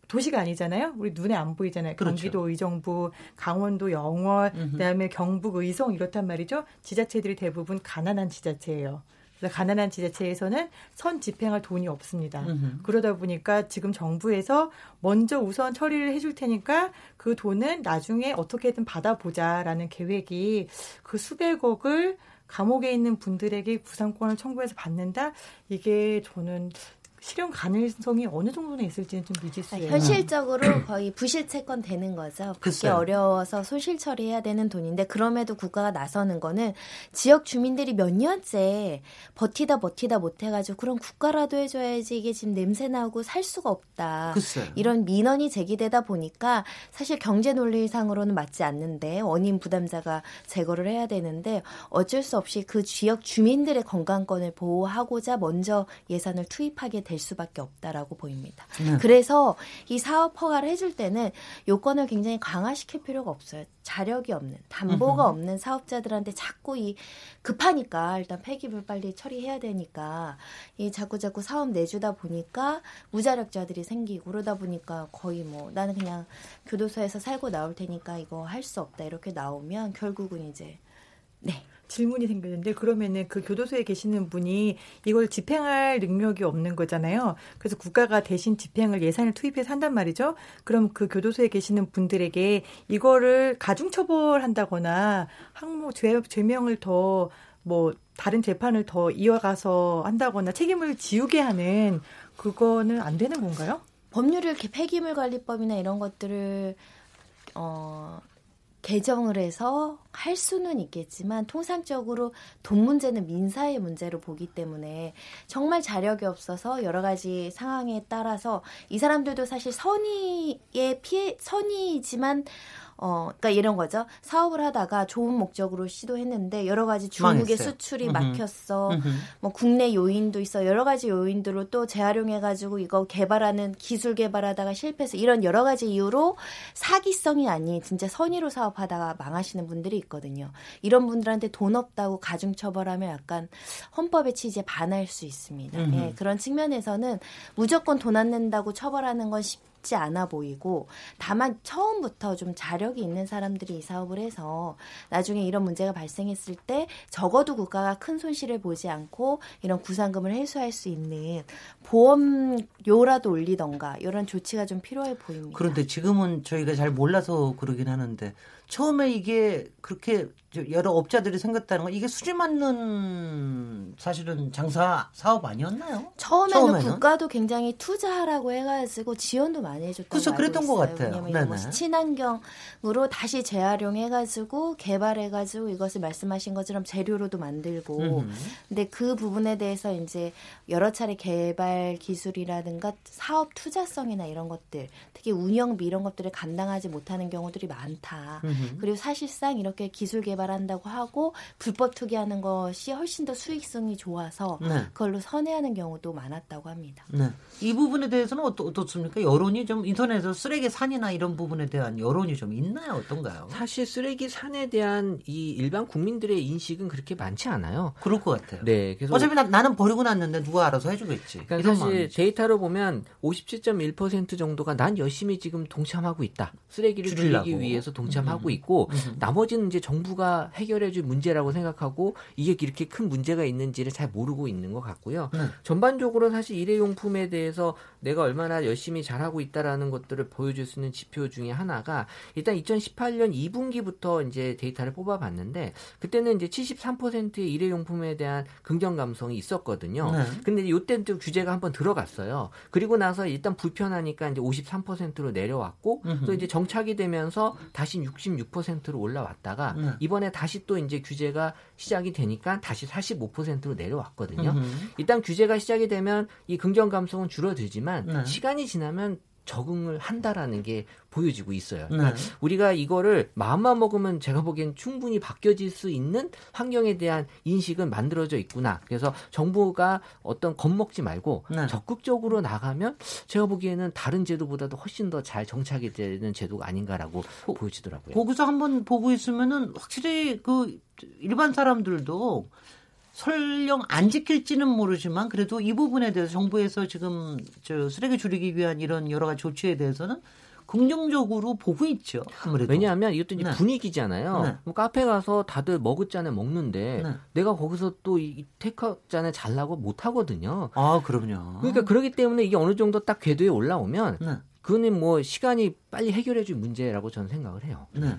도시가 아니잖아요. 우리 눈에 안 보이잖아요. 그렇죠. 경기도 의정부, 강원도 영월, 그다음에 경북 의성 이렇단 말이죠. 지자체들이 대부분 가난한 지자체예요. 그래서 가난한 지자체에서는 선 집행할 돈이 없습니다. 음흠. 그러다 보니까 지금 정부에서 먼저 우선 처리를 해줄 테니까 그 돈은 나중에 어떻게든 받아보자라는 계획이 그 수백억을 감옥에 있는 분들에게 구상권을 청구해서 받는다? 이게 저는 실현 가능성이 어느 정도나 있을지는 좀 미지수예요. 현실적으로 거의 부실 채권 되는 거죠. 그게. 어려워서 소실 처리해야 되는 돈인데 그럼에도 국가가 나서는 거는 지역 주민들이 몇 년째 버티다 버티다 못해가지고 그럼 국가라도 해줘야지 이게 지금 냄새 나고 살 수가 없다. 글쎄요. 이런 민원이 제기되다 보니까 사실 경제 논리상으로는 맞지 않는데 원인 부담자가 제거를 해야 되는데 어쩔 수 없이 그 지역 주민들의 건강권을 보호하고자 먼저 예산을 투입하게 될 수밖에 없다라고 보입니다. 네. 그래서 이 사업 허가를 해줄 때는 요건을 굉장히 강화시킬 필요가 없어요. 자력이 없는 담보가. 없는 사업자들한테 자꾸 이 급하니까 일단 폐기물 빨리 처리해야 되니까 이 자꾸 자꾸 사업 내주다 보니까 무자력자들이 생기고 그러다 보니까 거의 뭐 나는 그냥 교도소에서 살고 나올 테니까 이거 할 수 없다 이렇게 나오면 결국은 이제 네 질문이 생겼는데 그러면은 그 교도소에 계시는 분이 이걸 집행할 능력이 없는 거잖아요. 그래서 국가가 대신 집행을 예산을 투입해서 한단 말이죠. 그럼 그 교도소에 계시는 분들에게 이거를 가중 처벌한다거나 항모 죄 죄명을 더 뭐 다른 재판을 더 이어가서 한다거나 책임을 지우게 하는 그거는 안 되는 건가요? 법률을 폐기물 관리법이나 이런 것들을 어 개정을 해서 할 수는 있겠지만 통상적으로 돈 문제는 민사의 문제로 보기 때문에 정말 자력이 없어서 여러 가지 상황에 따라서 이 사람들도 사실 선의의 피해 선의지만 어, 그러니까 이런 거죠. 사업을 하다가 좋은 목적으로 시도했는데 여러 가지 중국의 망했어요. 수출이. 막혔어. 음흠. 뭐 국내 요인도 있어. 여러 가지 요인들로 또 재활용해 가지고 이거 개발하는 기술 개발하다가 실패해서 이런 여러 가지 이유로 사기성이 아닌 진짜 선의로 사업하다가 망하시는 분들이 있거든요. 이런 분들한테 돈 없다고 가중 처벌하면 약간 헌법의 취지에 반할 수 있습니다. 예, 그런 측면에서는 무조건 돈 안 낸다고 처벌하는 건 쉽지 않아 보이고 다만 처음부터 좀 자력이 있는 사람들이 이 사업을 해서 나중에 이런 문제가 발생했을 때 적어도 국가가 큰 손실을 보지 않고 이런 구상금을 회수할 수 있는 보험료라도 올리던가 이런 조치가 좀 필요해 보입니다. 그런데 지금은 저희가 잘 몰라서 그러긴 하는데 처음에 이게 그렇게 저 여러 업자들이 생겼다는 건 이게 수지 맞는 사실은 장사 사업 아니었나요? 처음에는, 처음에는? 국가도 굉장히 투자하라고 해가지고 지원도 많이 해줬던 그래서 그랬던 것 있어요. 같아요. 왜냐면 이거 뭐. 친환경으로 다시 재활용해가지고 개발해가지고 이것을 말씀하신 것처럼 재료로도 만들고. 음흠. 근데 그 부분에 대해서 이제 여러 차례 개발 기술이라든가 사업 투자성이나 이런 것들, 특히 운영비 이런 것들을 감당하지 못하는 경우들이 많다. 음흠. 그리고 사실상 이렇게 기술 개발 한다고 하고 불법 투기하는 것이 훨씬 더 수익성이 좋아서 네. 그걸로 선회하는 경우도 많았다고 합니다. 네. 이 부분에 대해서는 어떠, 어떻 습니까? 여론이 좀 인터넷에서 쓰레기 산이나 이런 부분에 대한 여론이 좀 있나요? 어떤가요? 사실 쓰레기 산에 대한 이 일반 국민들의 인식은 그렇게 많지 않아요. 그럴 것 같아요. 네, 그래서 어차피 나, 나는 버리고 났는데 누가 알아서 해주겠지. 그러니까 사실 마음이지. 데이터로 보면 57.1% 정도가 난 열심히 지금 동참하고 있다. 쓰레기를 줄이려고. 줄이기 위해서 동참하고 음. 있고 음. 나머지는 이제 정부가 해결해 줄 문제라고 생각하고 이게 이렇게 큰 문제가 있는지를 잘 모르고 있는 것 같고요. 네. 전반적으로 사실 일회용품에 대해서 내가 얼마나 열심히 잘하고 있다라는 것들을 보여줄 수 있는 지표 중에 하나가 일단 2018년 2분기부터 이제 데이터를 뽑아봤는데 그때는 이제 73%의 일회용품에 대한 긍정 감성이 있었거든요. 네. 근데 이때는 또 규제가 한번 들어갔어요. 그리고 나서 일단 불편하니까 이제 53%로 내려왔고 음흠. 또 이제 정착이 되면서 다시 66%로 올라왔다가 네. 이번 에 다시 또 이제 규제가 시작이 되니까 다시 45%로 내려왔거든요. 음흠. 일단 규제가 시작이 되면 이 긍정 감성은 줄어들지만 네. 시간이 지나면 적응을 한다라는 게 보여지고 있어요. 네. 그러니까 우리가 이거를 마음만 먹으면 제가 보기엔 충분히 바뀌어질 수 있는 환경에 대한 인식은 만들어져 있구나. 그래서 정부가 어떤 겁먹지 말고 네. 적극적으로 나가면 제가 보기에는 다른 제도보다도 훨씬 더 잘 정착이 되는 제도가 아닌가라고 보여지더라고요. 거기서 한번 보고 있으면은 확실히 그 일반 사람들도 설령 안 지킬지는 모르지만 그래도 이 부분에 대해서 정부에서 지금 저 쓰레기 줄이기 위한 이런 여러 가지 조치에 대해서는 긍정적으로 보고 있죠. 아무래도. 왜냐하면 이것도 이제 네. 분위기잖아요. 네. 뭐 카페 가서 다들 머그잔에 먹는데 네. 내가 거기서 또 이 테이크잔에 잘라고 못 하거든요. 아, 그럼요. 그러니까 그러기 때문에 이게 어느 정도 딱 궤도에 올라오면 네. 그거는 뭐 시간이 빨리 해결해 줄 문제라고 저는 생각을 해요. 네.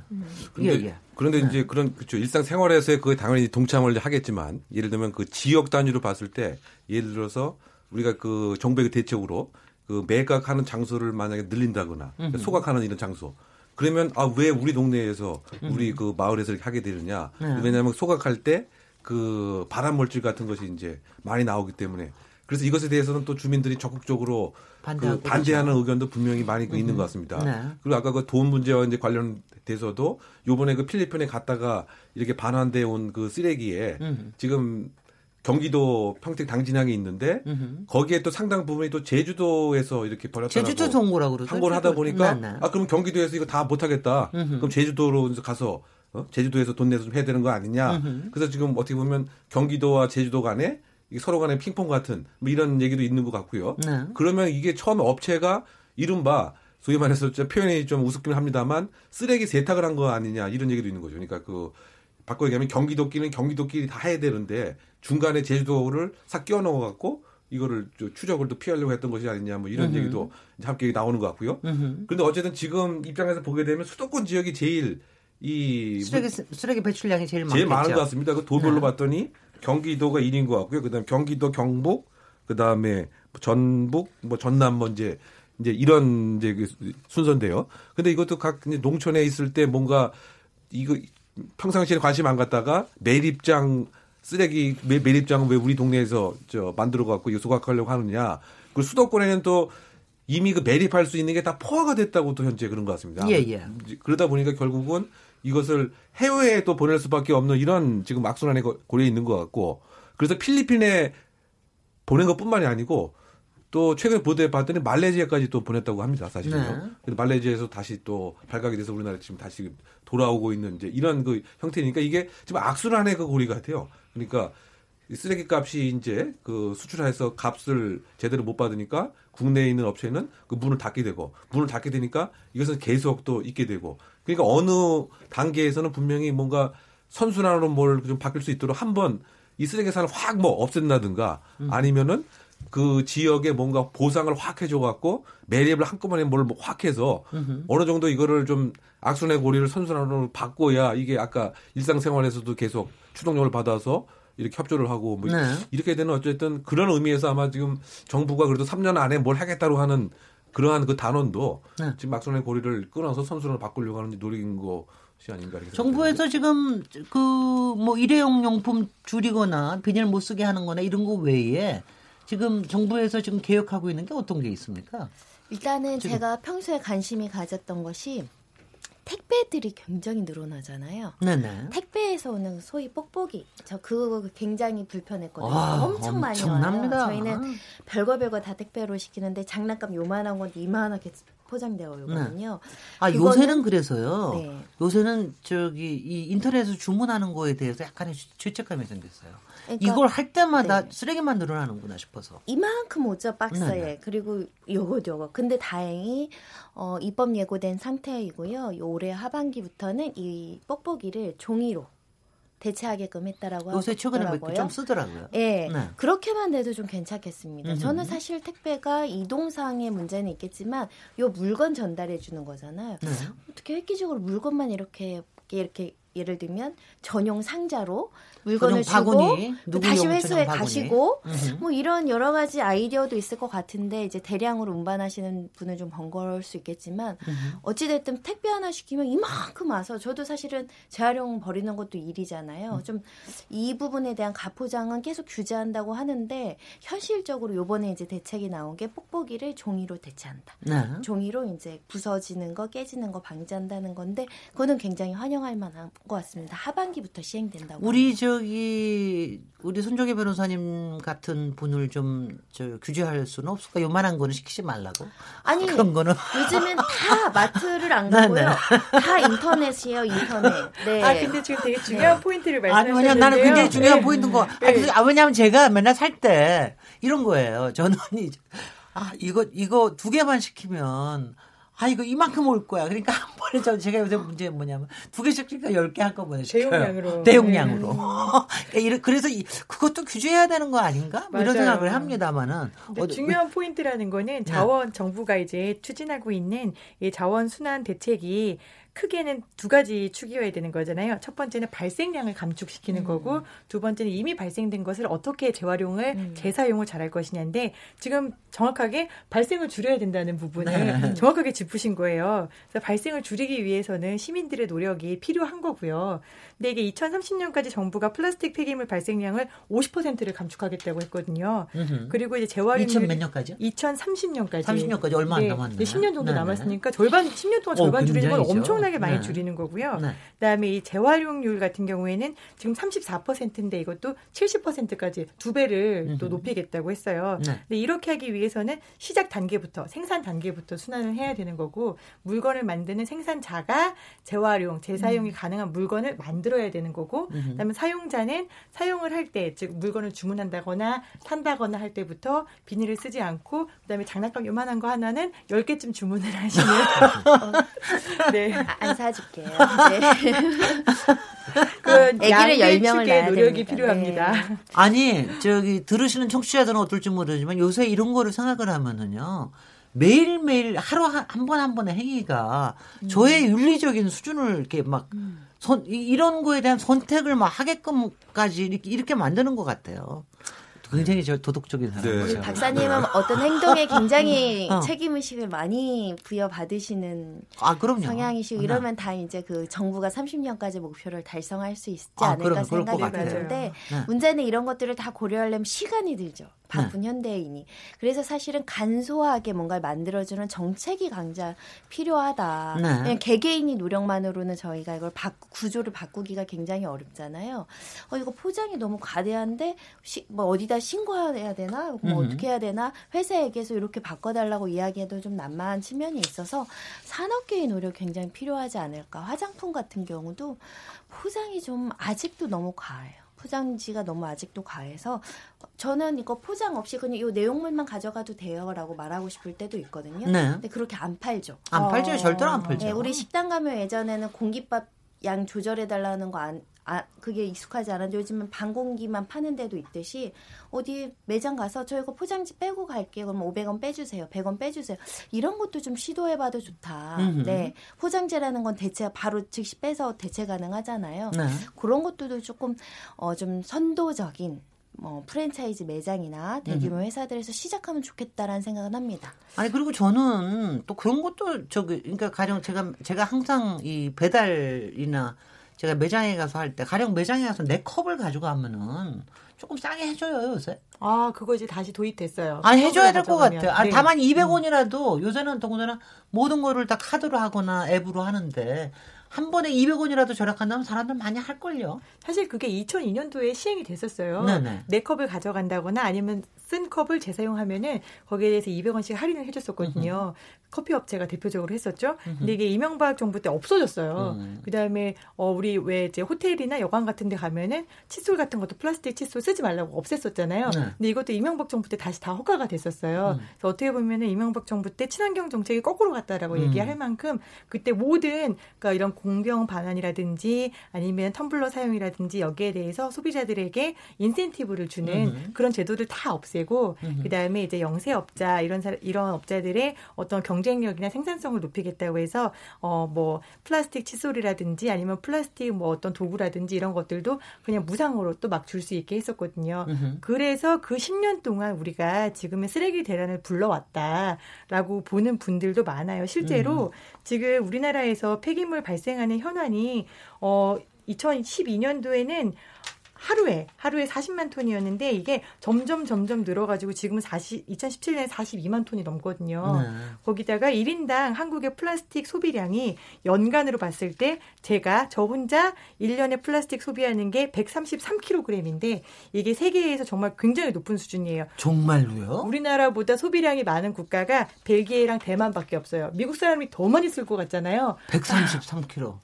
그런데, 예, 예. 그런데 이제 그런 그렇죠. 일상생활에서 그 당연히 동참을 하겠지만 예를 들면 그 지역 단위로 봤을 때 예를 들어서 우리가 그 정부의 대책으로 그 매각하는 장소를 만약에 늘린다거나 음흠. 소각하는 이런 장소 그러면 아 왜 우리 동네에서 우리 그 마을에서 이렇게 하게 되느냐 네. 왜냐하면 소각할 때 그 발암 물질 같은 것이 이제 많이 나오기 때문에 그래서 이것에 대해서는 또 주민들이 적극적으로 그 반대하는. 의견도 분명히 많이 그 있는 것 같습니다. 네. 그리고 아까 그 돈 문제와 이제 관련돼서도 요번에 그 필리핀에 갔다가 이렇게 반환돼 온 그 쓰레기에 음. 지금 경기도 평택 당진항이 있는데 음흠. 거기에 또 상당 부분이 또 제주도에서 이렇게 버렸다고 제주도 송고라고 그러죠. 항고를 하다 보니까 네, 네. 아 그럼 경기도에서 이거 다 못하겠다. 음흠. 그럼 제주도로 가서 어? 제주도에서 돈 내서 좀 해야 되는 거 아니냐. 음흠. 그래서 지금 어떻게 보면 경기도와 제주도 간에 서로 간에 핑퐁 같은 뭐 이런 얘기도 있는 것 같고요. 네. 그러면 이게 처음 업체가 이른바 소위 말해서 좀 표현이 좀 우습긴 합니다만 쓰레기 세탁을 한 거 아니냐 이런 얘기도 있는 거죠. 그러니까 그 바꿔 얘기하면 경기도끼리는 경기도끼리 다 해야 되는데 중간에 제주도를 싹 끼워 넣어 갖고 이거를 저 추적을 또 피하려고 했던 것이 아니냐 뭐 이런 음흠. 얘기도 함께 나오는 것 같고요. 음흠. 그런데 어쨌든 지금 입장에서 보게 되면 수도권 지역이 제일 이 쓰레기 쓰레기 배출량이 제일 많겠죠. 제일 많은 것 같습니다. 그 도별로 네. 봤더니 경기도가 1인 것 같고요. 그다음 에 경기도, 경북, 그다음에 전북, 뭐 전남 뭐 이제 이제 이런 이제 그 순서인데요. 근데 이것도 각 농촌에 있을 때 뭔가 이거 평상시에 관심 안 갖다가 매립장 쓰레기 매, 매립장은 왜 우리 동네에서 저 만들어 갖고 이거 소각하려고 하느냐. 그 수도권에는 또 이미 그 매립할 수 있는 게 다 포화가 됐다고 또 현재 그런 것 같습니다. 예, 예. 그러다 보니까 결국은 이것을 해외에 또 보낼 수밖에 없는 이런 지금 악순환의 고- 고리에 있는 것 같고 그래서 필리핀에 보낸 것뿐만이 아니고 또 최근에 보도에 봤더니 말레이시아까지 또 보냈다고 합니다. 사실은요. 네. 그래서 말레이시아에서 다시 또 발각이 돼서 우리나라에 지금 다시 돌아오고 있는 이제 이런 그 형태니까 이게 지금 악순환의 그 고리 같아요. 그러니까 이 쓰레기 값이 이제 그 수출해서 값을 제대로 못 받으니까 국내에 있는 업체는 그 문을 닫게 되고 문을 닫게 되니까 이것은 계속 또 있게 되고 그러니까 어느 단계에서는 분명히 뭔가 선순환으로 뭘 좀 바뀔 수 있도록 한번 이 쓰레기 산을 확 뭐 없앤다든가 아니면은 그 지역에 뭔가 보상을 확 해줘 갖고 매립을 한꺼번에 뭘뭐 확 해서 어느 정도 이거를 좀 악순의 고리를 선순환으로 바꿔야 이게 아까 일상생활에서도 계속 추동력을 받아서 이렇게 협조를 하고 뭐 네. 이렇게 되는 어쨌든 그런 의미에서 아마 지금 정부가 그래도 3년 안에 뭘 하겠다고 하는 그러한 그 단원도 네. 지금 악순의 고리를 끊어서 선순환을 바꾸려고 하는 노력인 것이 아닌가 정부에서 지금 그 뭐 일회용 용품 줄이거나 비닐 못 쓰게 하는 거나 이런 거 외에 지금 정부에서 지금 개혁하고 있는 게 어떤 게 있습니까? 일단은 지금- 제가 평소에 관심이 가졌던 것이 택배들이 굉장히 늘어나잖아요. 네네. 택배에서 오는 소위 뽁뽁이 저 그거 굉장히 불편했거든요. 아, 엄청 많이 엄청납니다. 와요. 저희는 별거 별거 다 택배로 시키는데 장난감 요만한 건 이만하게 포장되어 오거든요. 아, 그거는- 요새는 그래서요. 네. 요새는 저기 이 인터넷에서 주문하는 거에 대해서 약간의 죄- 죄책감이 생겼어요. 그러니까 이걸 할 때마다 네. 쓰레기만 늘어나는구나 싶어서. 이만큼 오죠 박스에 네네. 그리고 요거 요거 근데 다행히 어, 입법 예고된 상태이고요 요 올해 하반기부터는 이 뽁뽁이를 종이로 대체하게끔 했다라고 요새 최근에 하더라고요. 좀 쓰더라고요. 예, 네. 그렇게만 돼도 좀 괜찮겠습니다. 음흠. 저는 사실 택배가 이동상의 문제는 있겠지만 요 물건 전달해 주는 거잖아요. 네. 어떻게 획기적으로 물건만 이렇게 이렇게 예를 들면 전용 상자로 물건을 전용 주고 바구니, 다시 회수해 바구니. 가시고. 뭐 이런 여러 가지 아이디어도 있을 것 같은데 이제 대량으로 운반하시는 분은 좀 번거로울 수 있겠지만 어찌 됐든 택배 하나 시키면 이만큼 와서 저도 사실은 재활용 버리는 것도 일이잖아요. 음. 좀이 부분에 대한 가포장은 계속 규제한다고 하는데 현실적으로 요번에 이제 대책이 나온 게 뽁뽁이를 종이로 대체한다. 네. 종이로 이제 부서지는 거 깨지는 거 방지한다는 건데 그거는 굉장히 환영할 만한 것 같습니다. 하반기부터 시행된다고. 우리 저기 우리 손정혜 변호사님 같은 분을 좀 저 규제할 수는 없을까? 요만한 거는 시키지 말라고. 아니 그런 거는 요즘은 다 마트를 안 네, 가고요. 네. 다 인터넷이에요, 인터넷. 네. 아 근데 지금 되게 중요한 포인트를 아니, 말씀하셨는데요. 왜냐면 나는 굉장히 중요한 네. 포인트인 거. 아, 네. 그- 아, 왜냐면 제가 맨날 살 때 이런 거예요. 저는 이제, 아, 이거, 이거 두 개만 시키면 아, 이거 이만큼 올 거야. 그러니까 한 번에 저 제가 요새 문제 뭐냐면 두 개씩 시키니까 열 개 한꺼번에 시켜요. 대용량으로. 대용량으로. 네. 그러니까 이래- 그래서 이- 그것도 규제해야 되는 거 아닌가? 뭐 이런 맞아요. 생각을 합니다만은. 어, 중요한 포인트라는 거는 자원 정부가 이제 추진하고 있는 이 자원 순환 대책이 크게는 두 가지 축이어야 되는 거잖아요. 첫 번째는 발생량을 감축시키는 거고 두 번째는 이미 발생된 것을 어떻게 재활용을 재사용을 잘할 것이냐인데 지금 정확하게 발생을 줄여야 된다는 부분을 네. 정확하게 짚으신 거예요. 그래서 발생을 줄이기 위해서는 시민들의 노력이 필요한 거고요. 근데 이게 2030년까지 정부가 플라스틱 폐기물 발생량을 50%를 감축하겠다고 했거든요. 음흠. 그리고 이제 재활용률 2000 몇 년까지요? 2030년까지 30년까지 얼마 안 네, 남았네요. 이제 10년 정도 네네. 남았으니까 절반 10년 동안 어, 절반 줄이는 건 굉장히죠. 엄청나게 많이 네. 줄이는 거고요. 네. 그다음에 이 재활용률 같은 경우에는 지금 34%인데 이것도 70%까지 두 배를 또 음흠. 높이겠다고 했어요. 네. 근데 이렇게 하기 위해서는 시작 단계부터 생산 단계부터 순환을 해야 되는 거고 물건을 만드는 생산자가 재활용, 재사용이 가능한 물건을 만들어야 되는 거고 음흠. 그다음에 사용자는 사용을 할 때 즉 물건을 주문한다거나 산다거나 할 때부터 비닐을 쓰지 않고 그다음에 장난감 요만한 거 하나는 10개쯤 주문을 하시는 네. 아, 안 사줄게요. 네. 그 아기를 양의 열 명을 축의 낳아야 노력이 됩니다. 필요합니다. 네. 아니 저기 들으시는 청취자들은 어떨지 모르지만 요새 이런 거를 생각을 하면은요 매일매일 하루 한 번 한 번의 행위가 저의 윤리적인 수준을 이렇게 막 선, 이- 이런 거에 대한 선택을 막 하게끔까지 이렇게, 이렇게 만드는 것 같아요. 굉장히 저 도덕적인 네. 사람이죠. 우리 박사님은 어떤 행동에 굉장히 어. 책임 의식을 많이 부여받으시는 아. 성향이시고 네. 이러면 다 이제 그 정부가 30년까지 목표를 달성할 수 있지 아, 않을까 그럼 그럴 것 생각이. 드는데 네. 문제는 이런 것들을 다 고려하려면 시간이 들죠. 바쁜 현대인이. 그래서 사실은 간소하게 뭔가를 만들어주는 정책이 강자 필요하다. 네. 그냥 개개인이 노력만으로는 저희가 이걸 바꾸, 구조를 바꾸기가 굉장히 어렵잖아요. 어, 이거 포장이 너무 과대한데, 시, 뭐 어디다 신고해야 되나? 뭐 음. 어떻게 해야 되나? 회사에게서 이렇게 바꿔달라고 이야기해도 좀 난마한 측면이 있어서 산업계의 노력 굉장히 필요하지 않을까. 화장품 같은 경우도 포장이 좀 아직도 너무 과해요. 포장지가 너무 아직도 과해서 저는 이거 포장 없이 그냥 이 내용물만 가져가도 돼요라고 말하고 싶을 때도 있거든요. 네. 근데 그렇게 안 팔죠. 안 팔죠. 절대로 안 팔죠. 네, 우리 식당 가면 예전에는 공깃밥 양 조절해 달라는 거 안, 아, 그게 익숙하지 않은데 요즘은 반 공기만 파는 데도 있듯이 어디 매장 가서 저 이거 포장지 빼고 갈게요. 그럼 500원 빼주세요. 100원 빼주세요. 이런 것도 좀 시도해봐도 좋다. 음흠. 네, 포장재라는 건 대체 바로 즉시 빼서 대체 가능하잖아요. 네. 그런 것들도 조금 어, 좀 선도적인 뭐 프랜차이즈 매장이나 대규모 회사들에서 시작하면 좋겠다라는 생각은 합니다. 아니 그리고 저는 또 그런 것도 저기 그러니까 가령 제가 제가 항상 이 배달이나 제가 매장에 가서 할 때 가령 매장에 가서 내 컵을 가져가면은 조금 싸게 해줘요 요새. 아, 그거 이제 다시 도입됐어요. 아 해줘야 될 것. 같아요. 아, 네. 다만 200원이라도 요새는 더군다나 모든 거를 다 카드로 하거나 앱으로 하는데 한 번에 200원이라도 절약한다면 사람들 많이 할 걸요. 사실 그게 2002년도에 시행이 됐었어요. 네네. 내 컵을 가져간다거나 아니면 쓴 컵을 재사용하면은 거기에 대해서 200원씩 할인을 해줬었거든요. 커피 업체가 대표적으로 했었죠. 근데 이게 이명박 정부 때 없어졌어요. 음. 그다음에 어 우리 왜 이제 호텔이나 여관 같은 데 가면은 칫솔 같은 것도 플라스틱 칫솔 쓰지 말라고 없앴었잖아요. 네. 근데 이것도 이명박 정부 때 다시 다 허가가 됐었어요. 음. 그래서 어떻게 보면은 이명박 정부 때 친환경 정책이 거꾸로 갔다라고 음. 얘기할 만큼 그때 모든 그러니까 이런 공병 반환이라든지 아니면 텀블러 사용이라든지 여기에 대해서 소비자들에게 인센티브를 주는 음. 그런 제도를 다 없 애고 음. 그다음에 이제 영세 업자 이런 사, 이런 업자들의 어떤 경쟁력이나 생산성을 높이겠다고 해서 어 뭐 플라스틱 칫솔이라든지 아니면 플라스틱 뭐 어떤 도구라든지 이런 것들도 그냥 무상으로 또 막 줄 수 있게 했었거든요. 음흠. 그래서 그 10년 동안 우리가 지금의 쓰레기 대란을 불러왔다라고 보는 분들도 많아요. 실제로 지금 우리나라에서 폐기물 발생하는 현황이 어 2012년도에는 하루에 하루에 40만 톤이었는데 이게 점점 점점 늘어가지고 지금은 40 2017년에 42만 톤이 넘거든요. 네. 거기다가 1인당 한국의 플라스틱 소비량이 연간으로 봤을 때 제가 저 혼자 1년에 플라스틱 소비하는 게 133kg인데 이게 세계에서 정말 굉장히 높은 수준이에요. 정말로요? 우리나라보다 소비량이 많은 국가가 벨기에랑 대만밖에 없어요. 미국 사람이 더 많이 쓸 것 같잖아요. 133kg.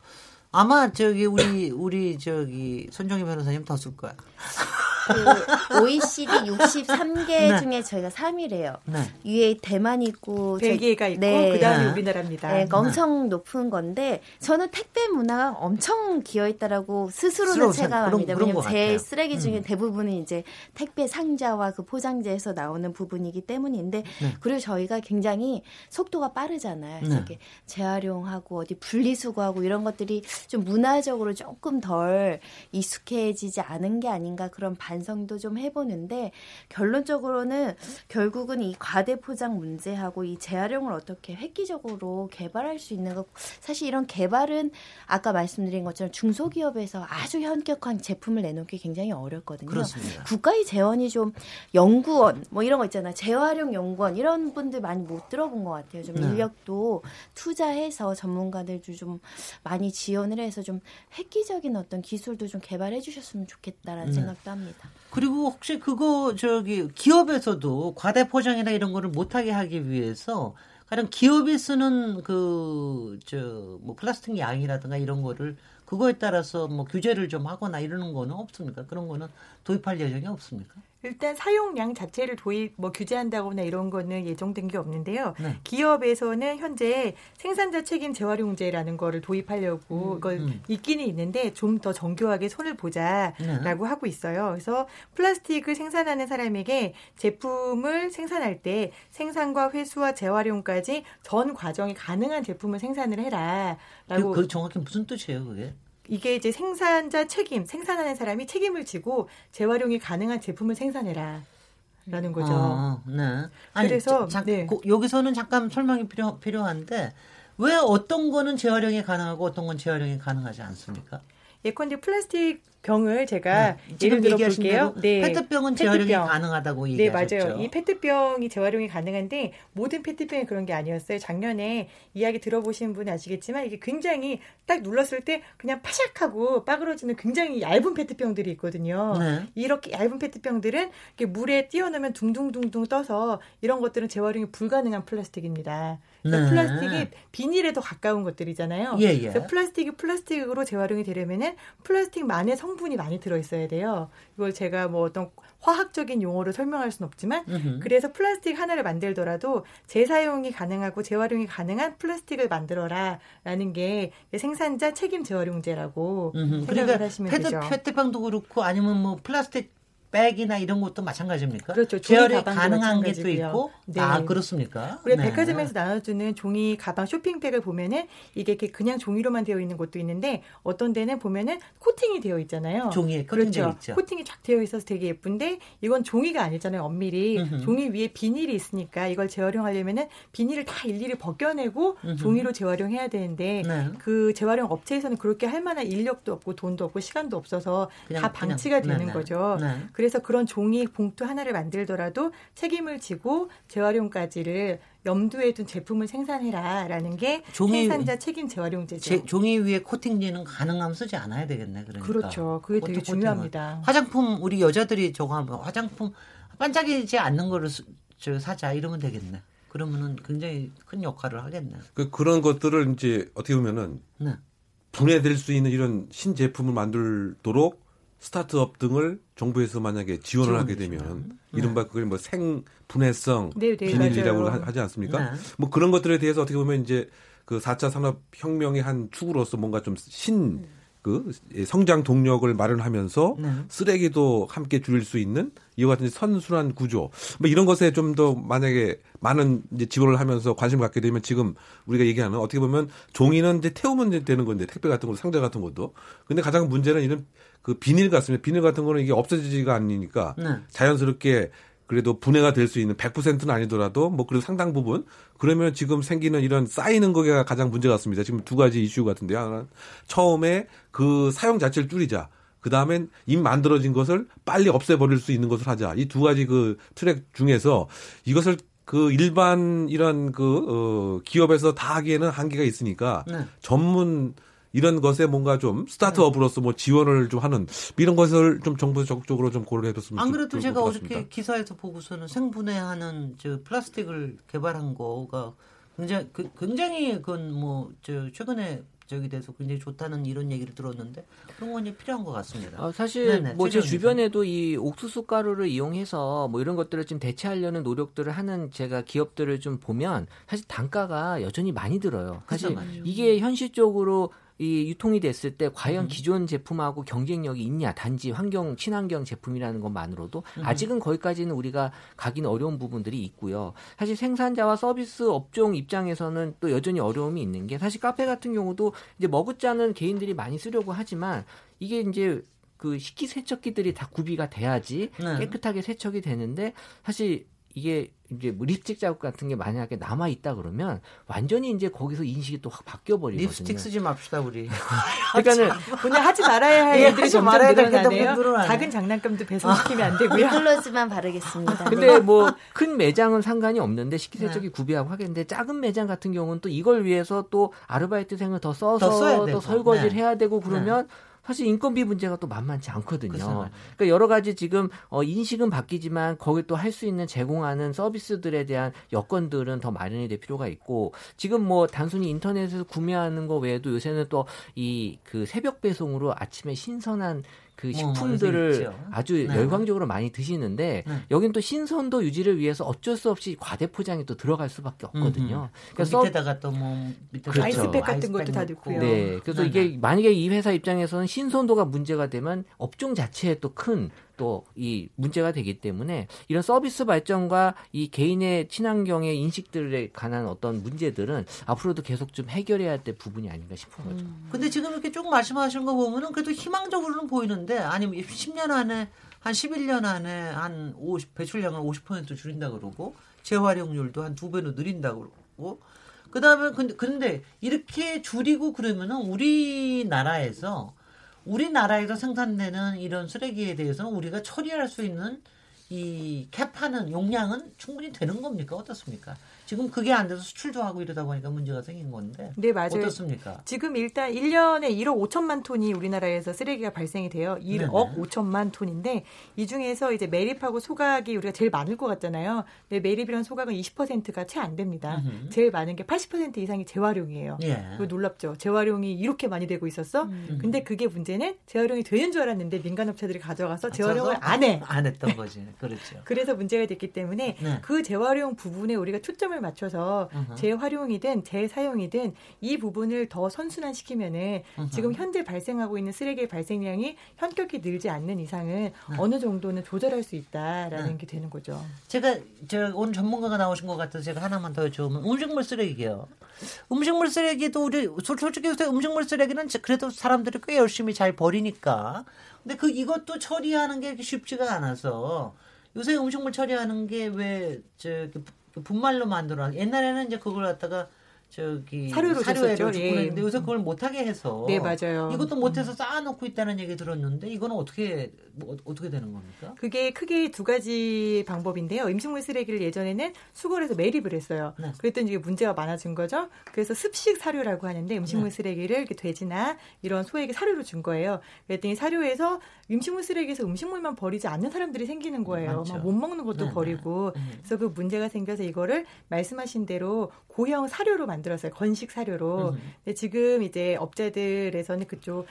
아마 저기 우리 우리 저기 손정희 변호사님 더 쓸 거야. 그 OECD 63개 네. 중에 저희가 3위래요. 네. 위에 대만 있고 저희- 벨기에가 있고 네. 그다음에 네. 우리나라입니다. 네, 그러니까 엄청 높은 건데 저는 택배 문화가 엄청 기여 있다라고 스스로는 체감합니다. 왜냐면 제. 쓰레기 중에 음. 대부분은 이제 택배 상자와 그 포장재에서 나오는 부분이기 때문인데 네. 그리고 저희가 굉장히 속도가 빠르잖아요. 네. 이렇게 재활용하고 어디 분리수거하고 이런 것들이 좀 문화적으로 조금 덜 익숙해지지 않은 게 아닌가 그런 반 성도 좀 해보는데 결론적으로는 결국은 이 과대 포장 문제하고 이 재활용을 어떻게 획기적으로 개발할 수 있는 거 사실 이런 개발은 아까 말씀드린 것처럼 중소기업에서 아주 현격한 제품을 내놓기 굉장히 어렵거든요. 그렇습니다. 국가의 재원이 좀 연구원 뭐 이런 거 있잖아요. 재활용 연구원 이런 분들 많이 못 들어본 것 같아요. 좀 네. 인력도 투자해서 전문가들도 좀 많이 지원을 해서 좀 획기적인 어떤 기술도 좀 개발해 주셨으면 좋겠다라는 네. 생각도 합니다. 그리고 혹시 그거 저기 기업에서도 과대 포장이나 이런 거를 못하게 하기 위해서 가령 기업이 쓰는 그 저 뭐 플라스틱 양이라든가 이런 거를 그거에 따라서 뭐 규제를 좀 하거나 이러는 거는 없습니까? 그런 거는 도입할 예정이 없습니까? 일단 사용량 자체를 도입 뭐 규제한다거나 이런 거는 예정된 게 없는데요. 네. 기업에서는 현재 생산자 책임 재활용제라는 거를 도입하려고 이걸 음. 있기는 있는데 좀 더 정교하게 손을 보자라고 네. 하고 있어요. 그래서 플라스틱을 생산하는 사람에게 제품을 생산할 때 생산과 회수와 재활용까지 전 과정이 가능한 제품을 생산을 그, 해라라고 그 정확히 무슨 뜻이에요, 그게? 이게 이제 생산자 책임, 생산하는 사람이 책임을 지고 재활용이 가능한 제품을 생산해라. 라는 거죠. 어, 네. 아니, 그래서, 자, 자, 네. 고- 여기서는 잠깐 설명이 필요, 필요한데 왜 어떤 거는 재활용이 가능하고 어떤 건 재활용이 가능하지 않습니까? 예컨대 플라스틱 병을 제가 네. 지금 예를 들어 볼게요. 대로 페트병은 재활용이 페트병. 가능하다고 네, 얘기하셨죠. 맞아요. 이 페트병이 재활용이 가능한데 모든 페트병이 그런 게 아니었어요. 작년에 이야기 들어보신 분은 아시겠지만 이게 굉장히 딱 눌렀을 때 그냥 파샥하고 빠그러지는 굉장히 얇은 페트병들이 있거든요. 네. 이렇게 얇은 페트병들은 물에 띄워놓으면 둥둥둥둥 떠서 이런 것들은 재활용이 불가능한 플라스틱입니다. 네. 플라스틱이 비닐에 더 가까운 것들이잖아요. 예, 예. 그래서 플라스틱이 플라스틱으로 재활용이 되려면은 플라스틱만의 성분이 많이 들어있어야 돼요. 이걸 제가 뭐 어떤 화학적인 용어로 설명할 수는 없지만 음흠. 그래서 플라스틱 하나를 만들더라도 재사용이 가능하고 재활용이 가능한 플라스틱을 만들어라라는 게 생산자 책임 재활용제라고 음흠. 생각을 그러니까 하시면 페트, 되죠. 페트병도 그렇고 아니면 뭐 플라스틱 백이나 이런 것도 마찬가지입니까? 그렇죠. 가방도 가능한 게 또. 있고. 네. 아 그렇습니까? 우리 네. 백화점에서 나눠주는 종이 가방 쇼핑백을 보면은 이게 이렇게 그냥 종이로만 되어 있는 곳도 있는데 어떤 데는 보면은 코팅이 되어 있잖아요. 종이에 코팅되어 그렇죠. 있죠. 코팅이 쫙 되어 있어서 되게 예쁜데 이건 종이가 아니잖아요. 엄밀히 음흠. 종이 위에 비닐이 있으니까 이걸 재활용하려면은 비닐을 다 일일이 벗겨내고 음흠. 종이로 재활용해야 되는데 네. 그 재활용 업체에서는 그렇게 할 만한 인력도 없고 돈도 없고 시간도 없어서 그냥- 다 방치가 그냥- 되는 네, 네. 거죠. 네. 그래서 그런 종이 봉투 하나를 만들더라도 책임을 지고 재활용까지를 염두에 둔 제품을 생산해라라는 게 종이- 생산자 책임 재활용제죠. 제- 종이 위에 코팅제는 가능하면 쓰지 않아야 되겠네. 그러니까. 그렇죠. 그게 되게. 중요합니다. 화장품 우리 여자들이 저거 하면 화장품 반짝이지 않는 거를 수- 저 사자 이러면 되겠네. 그러면은 굉장히 큰 역할을 하겠네. 그 그런 것들을 이제 어떻게 보면은 네. 분해될 수 있는 이런 신제품을 만들도록 스타트업 등을 정부에서 만약에 지원을 하게 되면 주면. 이른바 그걸 뭐 생분해성 네, 네, 비닐이라고 맞아요. 하- 하지 않습니까? 네. 뭐 그런 것들에 대해서 어떻게 보면 이제 그 4차 산업 혁명의 한 축으로서 뭔가 좀신 그 성장 동력을 마련하면서 네. 쓰레기도 함께 줄일 수 있는 이와 같은 선순환 구조 뭐 이런 것에 좀 더 만약에 많은 이제 지원을 하면서 관심을 갖게 되면 지금 우리가 얘기하는 어떻게 보면 종이는 이제 태우면 되는 건데 택배 같은 거 상자 같은 것도 근데 가장 문제는 이런 그 비닐 같습니다 비닐 같은 거는 이게 없어지지가 않으니까 네. 자연스럽게 그래도 분해가 될 수 있는 100%는 아니더라도 뭐 그래도 상당 부분 그러면 지금 생기는 이런 쌓이는 거가 가장 문제 같습니다. 지금 두 가지 이슈 같은데요. 하나는 처음에 그 사용 자체를 줄이자. 그 다음엔 이미 만들어진 것을 빨리 없애버릴 수 있는 것을 하자. 이 두 가지 그 트랙 중에서 이것을 그 일반 이런 그, 어, 기업에서 다 하기에는 한계가 있으니까 네. 전문 이런 것에 뭔가 좀 스타트업으로서 뭐 지원을 좀 하는 이런 것을 좀 정부에서 적극적으로 좀 고려해 줬으면 안 좋- 그래도 제가 것 어저께. 기사에서 보고서는 생분해하는 저 플라스틱을 개발한 거가 굉장히 그, 굉장히 그건 뭐 저 최근에 저기 돼서 굉장히 좋다는 이런 얘기를 들었는데 그런 건 필요한 것 같습니다. 어, 사실 뭐 제 주변에도 이 옥수수 가루를 이용해서 뭐 이런 것들을 좀 대체하려는 노력들을 하는 제가 기업들을 좀 보면 사실 단가가 여전히 많이 들어요. 사실 그죠, 맞아요. 이게 현실적으로 이 유통이 됐을 때 음. 과연 기존 제품하고 경쟁력이 있냐 단지 환경 친환경 제품이라는 것만으로도 음. 아직은 거기까지는 우리가 가기는 어려운 부분들이 있고요. 사실 생산자와 서비스 업종 입장에서는 또 여전히 어려움이 있는 게 사실 카페 같은 경우도 이제 머그잔은 개인들이 많이 쓰려고 하지만 이게 이제 그 식기 세척기들이 다 구비가 돼야지 네. 깨끗하게 세척이 되는데 사실 이게 이제 뭐 립스틱 자국 같은 게 만약에 남아 있다 그러면 완전히 이제 거기서 인식이 또 확 바뀌어 버리거든요. 립스틱 쓰지 맙시다 우리. 그러니까 오늘 하지 말아야 할 예, 일들이 점점 말아야 늘어나네. 작은 장난감도 배송시키면 안 되고요. 립글로즈만 바르겠습니다. 근데 뭐 큰 매장은 상관이 없는데 식기세척기 네. 구비하고 하겠는데 작은 매장 같은 경우는 또 이걸 위해서 또 아르바이트생을 더 써서 더 되고. 설거지를 네. 해야 되고 그러면 사실 인건비 문제가 또 만만치 않거든요. 말이에요. 그러니까 여러 가지 지금 어 인식은 바뀌지만 거기 또 할 수 있는 제공하는 서비스들에 대한 여건들은 더 마련이 될 필요가 있고 지금 뭐 단순히 인터넷에서 구매하는 거 외에도 요새는 또 이 그 새벽 배송으로 아침에 신선한 그 뭐, 뭐 식품들을 있죠. 아주 네. 열광적으로 많이 드시는데 네. 여긴 또 신선도 유지를 위해서 어쩔 수 없이 과대 포장이 또 들어갈 수밖에 없거든요. 그 그러니까 서- 밑에다가 또뭐 밑에 그렇죠. 아이스팩 같은 것도 다 아이스팩 넣고요. 네. 그래서 네, 이게 네. 만약에 이 회사 입장에서는 신선도가 문제가 되면 업종 자체에 또 큰 또 이 문제가 되기 때문에 이런 서비스 발전과 이 개인의 친환경의 인식들에 관한 어떤 문제들은 앞으로도 계속 좀 해결해야 될 부분이 아닌가 싶은 거죠. 근데 지금 이렇게 쭉 말씀하시는 거 보면은 그래도 희망적으로는 보이는데 아니면 10년 안에 한 11년 안에 한 50, 배출량을 50% 줄인다 그러고 재활용률도 한 두 배로 늘린다 그러고 그다음에 근데 근데 이렇게 줄이고 그러면은 우리나라에서 우리나라에서 생산되는 이런 쓰레기에 대해서는 우리가 처리할 수 있는 이 캡하는 용량은 충분히 되는 겁니까? 어떻습니까? 지금 그게 안 돼서 수출도 하고 이러다 보니까 문제가 생긴 건데. 네, 맞아요. 어떻습니까? 지금 일단 1년에 1억 5천만 톤이 우리나라에서 쓰레기가 발생이 돼요. 1억 네네. 5천만 톤인데 이 중에서 이제 매립하고 소각이 우리가 제일 많을 것 같잖아요. 근데 매립이랑 소각은 20%가 채 안 됩니다. 음흠. 제일 많은 게 80% 이상이 재활용이에요. 예. 그거 놀랍죠. 재활용이 이렇게 많이 되고 있었어. 근데 그게 문제는 재활용이 되는 줄 알았는데 민간 업체들이 가져가서 재활용을 안 해. 안 했던 거지. 그렇죠. 그래서 문제가 됐기 때문에 네. 그 재활용 부분에 우리가 초점을 맞춰서 어허. 재활용이든 재사용이든 이 부분을 더 선순환시키면은. 지금 현재 발생하고 있는 쓰레기 발생량이 현격히 늘지 않는 이상은 네. 어느 정도는 조절할 수 있다라는 네. 게 되는 거죠. 제가 저 오늘 전문가가 나오신 것 같아서 제가 하나만 더 여쭤보면 음식물 쓰레기요. 음식물 쓰레기도 우리 솔- 솔직히 요새 음식물 쓰레기는 그래도 사람들이 꽤 열심히 잘 버리니까. 근데 그 이것도 처리하는 게 쉽지가 않아서 요새 음식물 처리하는 게왜 부- 분말로 만들어. 옛날에는 이제 그걸 갖다가 저기 사료로. 줬고 예. 그랬는데 요새 그걸 못하게 해서 네, 맞아요. 이것도 못해서 쌓아놓고 있다는 얘기 들었는데 이거는 어떻게 뭐, 어떻게 되는 겁니까? 그게 크게 두 가지 방법인데요. 음식물 쓰레기를 예전에는 수거를 해서 매립을 했어요. 네. 그랬더니 이게 문제가 많아진 거죠. 그래서 습식 사료라고 하는데 음식물 네. 쓰레기를 이렇게 돼지나 이런 소에게 사료로 준 거예요. 그랬더니 사료에서 음식물 쓰레기에서 음식물만 버리지 않는 사람들이 생기는 거예요. 많죠. 막못 먹는 것도 네, 네. 버리고. 음. 그래서 그 문제가 생겨서 이거를 말씀하신 대로 고형 사료로 만들 었어요. 건식 사료로. 음. 근데 지금 이제 업자들에서는 그쪽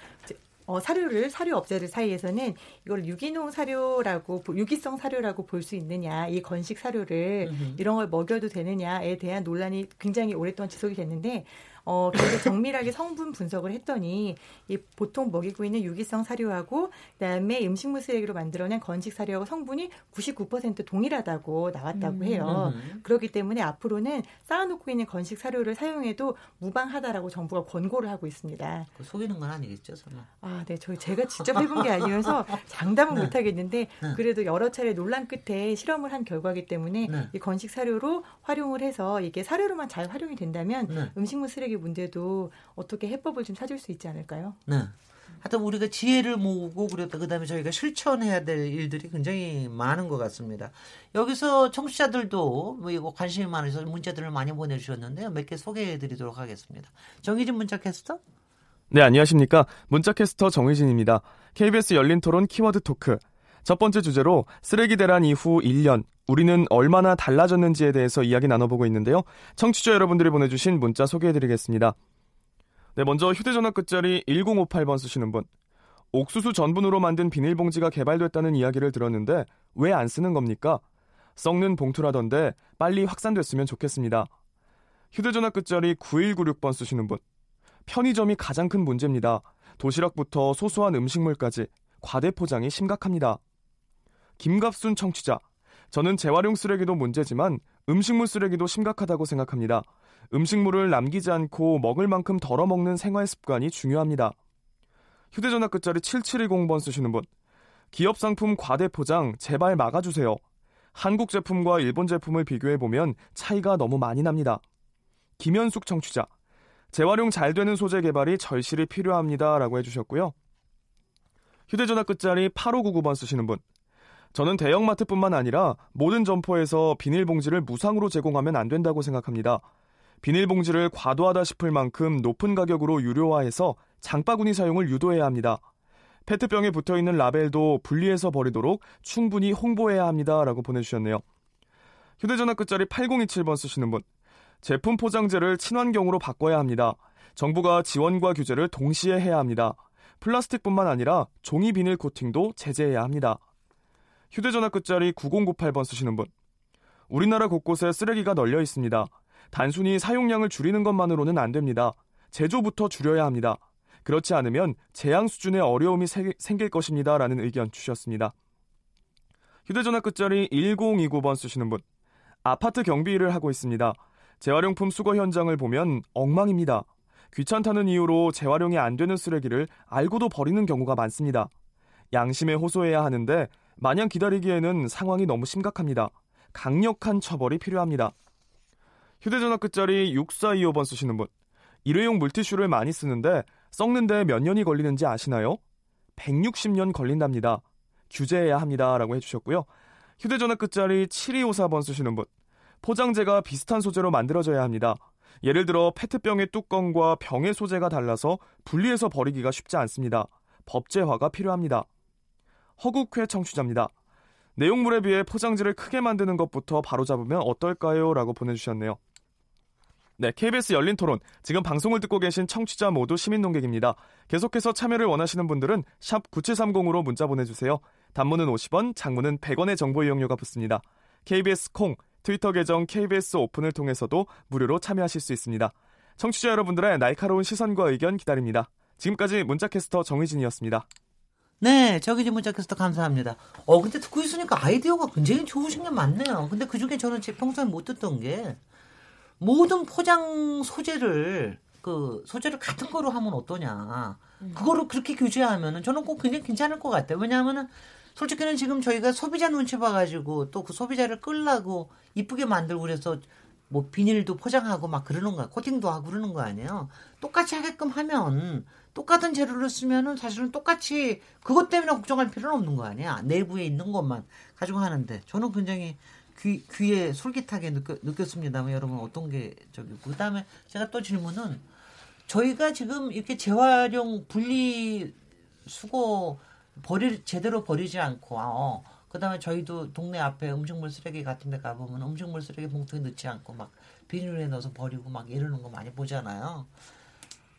어, 사료를 사료 업자들 사이에서는 이걸 유기농 사료라고 보- 유기성 사료라고 볼 수 있느냐 이 건식 사료를 음흠. 이런 걸 먹여도 되느냐에 대한 논란이 굉장히 오랫동안 지속이 됐는데 어 그래서 정밀하게 성분 분석을 했더니 이 보통 먹이고 있는 유기성 사료하고 그다음에 음식물 쓰레기로 만들어낸 건식 사료하고 성분이 99% 동일하다고 나왔다고 해요. 음. 그렇기 때문에 앞으로는 쌓아놓고 있는 건식 사료를 사용해도 무방하다라고 정부가 권고를 하고 있습니다. 그 속이는 건 아니겠죠, 설마. 아, 네. 저희 제가 직접 해본 게 아니어서 장담은 네. 못 하겠는데 네. 그래도 여러 차례 논란 끝에 실험을 한 결과이기 때문에 네. 이 건식 사료로 활용을 해서 이게 사료로만 잘 활용이 된다면 네. 음식물 쓰레기 문제도 어떻게 해법을 좀 찾을 수 있지 않을까요? 네. 하여튼 우리가 지혜를 모으고 그랬다 그다음에 저희가 실천해야 될 일들이 굉장히 많은 것 같습니다. 여기서 청취자들도 뭐 이거 관심이 많으셔서 문자들을 많이 보내주셨는데요. 몇 개 소개해드리도록 하겠습니다. 정희진 문자 캐스터. 네, 안녕하십니까. 문자캐스터 정의진입니다. KBS 열린 토론 키워드 토크. 첫 번째 주제로 쓰레기 대란 이후 1년, 우리는 얼마나 달라졌는지에 대해서 이야기 나눠보고 있는데요. 청취자 여러분들이 보내주신 문자 소개해드리겠습니다. 네, 먼저 휴대전화 끝자리 1058번 쓰시는 분. 옥수수 전분으로 만든 비닐봉지가 개발됐다는 이야기를 들었는데 왜 안 쓰는 겁니까? 썩는 봉투라던데 빨리 확산됐으면 좋겠습니다. 휴대전화 끝자리 9196번 쓰시는 분. 편의점이 가장 큰 문제입니다. 도시락부터 소소한 음식물까지 과대 포장이 심각합니다. 김갑순 청취자. 저는 재활용 쓰레기도 문제지만 음식물 쓰레기도 심각하다고 생각합니다. 음식물을 남기지 않고 먹을 만큼 덜어 먹는 생활 습관이 중요합니다. 휴대전화 끝자리 7710번 쓰시는 분. 기업 상품 과대 포장 제발 막아주세요. 한국 제품과 일본 제품을 비교해보면 차이가 너무 많이 납니다. 김현숙 청취자. 재활용 잘 되는 소재 개발이 절실히 필요합니다. 라고 해주셨고요. 휴대전화 끝자리 8599번 쓰시는 분. 저는 대형마트뿐만 아니라 모든 점포에서 비닐봉지를 무상으로 제공하면 안 된다고 생각합니다. 비닐봉지를 과도하다 싶을 만큼 높은 가격으로 유료화해서 장바구니 사용을 유도해야 합니다. 페트병에 붙어 있는 라벨도 분리해서 버리도록 충분히 홍보해야 합니다. 라고 보내주셨네요. 휴대전화 끝자리 8027번 쓰시는 분. 제품 포장재를 친환경으로 바꿔야 합니다. 정부가 지원과 규제를 동시에 해야 합니다. 플라스틱뿐만 아니라 종이 비닐 코팅도 제재해야 합니다. 휴대전화 끝자리 9098번 쓰시는 분. 우리나라 곳곳에 쓰레기가 널려 있습니다. 단순히 사용량을 줄이는 것만으로는 안 됩니다. 제조부터 줄여야 합니다. 그렇지 않으면 재앙 수준의 어려움이 세- 생길 것입니다. 라는 의견 주셨습니다. 휴대전화 끝자리 1029번 쓰시는 분. 아파트 경비 일을 하고 있습니다. 재활용품 수거 현장을 보면 엉망입니다. 귀찮다는 이유로 재활용이 안 되는 쓰레기를 알고도 버리는 경우가 많습니다. 양심에 호소해야 하는데 마냥 기다리기에는 상황이 너무 심각합니다. 강력한 처벌이 필요합니다. 휴대전화 끝자리 6425번 쓰시는 분. 일회용 물티슈를 많이 쓰는데 썩는데 몇 년이 걸리는지 아시나요? 160년 걸린답니다. 규제해야 합니다 라고 해주셨고요. 휴대전화 끝자리 7254번 쓰시는 분. 포장재가 비슷한 소재로 만들어져야 합니다. 예를 들어 페트병의 뚜껑과 병의 소재가 달라서 분리해서 버리기가 쉽지 않습니다. 법제화가 필요합니다. 허국회 청취자입니다. 내용물에 비해 포장지를 크게 만드는 것부터 바로잡으면 어떨까요? 라고 보내주셨네요. 네, KBS 열린 토론. 지금 방송을 듣고 계신 청취자 모두 시민 농객입니다. 계속해서 참여를 원하시는 분들은 샵 9730으로 문자 보내주세요. 단문은 50원, 장문은 100원의 정보 이용료가 붙습니다. KBS 콩, 트위터 계정 KBS 오픈을 통해서도 무료로 참여하실 수 있습니다. 청취자 여러분들의 날카로운 시선과 의견 기다립니다. 지금까지 문자캐스터 정희진이었습니다. 네, 저기 좀 문자캐스터 감사합니다. 어, 근데 듣고 있으니까 아이디어가 굉장히 좋으신 게 많네요. 근데 그 중에 저는 제 평소에 못 듣던 게 모든 포장 소재를 그 소재를 같은 거로 하면 어떠냐. 그거를 그렇게 규제하면은 저는 꼭 굉장히 괜찮을 것 같아요. 왜냐하면은 솔직히는 지금 저희가 소비자 눈치 봐가지고 또 그 소비자를 끌라고 이쁘게 만들고 그래서 뭐 비닐도 포장하고 막 그러는 거야. 코팅도 하고 그러는 거 아니에요. 똑같이 하게끔 하면 똑같은 재료를 쓰면은 사실은 똑같이 그것 때문에 걱정할 필요는 없는 거 아니야. 내부에 있는 것만 가지고 하는데 저는 굉장히 귀, 귀에 솔깃하게 느껴, 느꼈습니다만 여러분 어떤 게 저기 그 다음에 제가 또 질문은 저희가 지금 이렇게 재활용 분리 수거 버릴 제대로 버리지 않고 어, 그다음에 저희도 동네 앞에 음식물 쓰레기 같은 데 가보면 음식물 쓰레기 봉투에 넣지 않고 막 비닐에 넣어서 버리고 막 이러는 거 많이 보잖아요.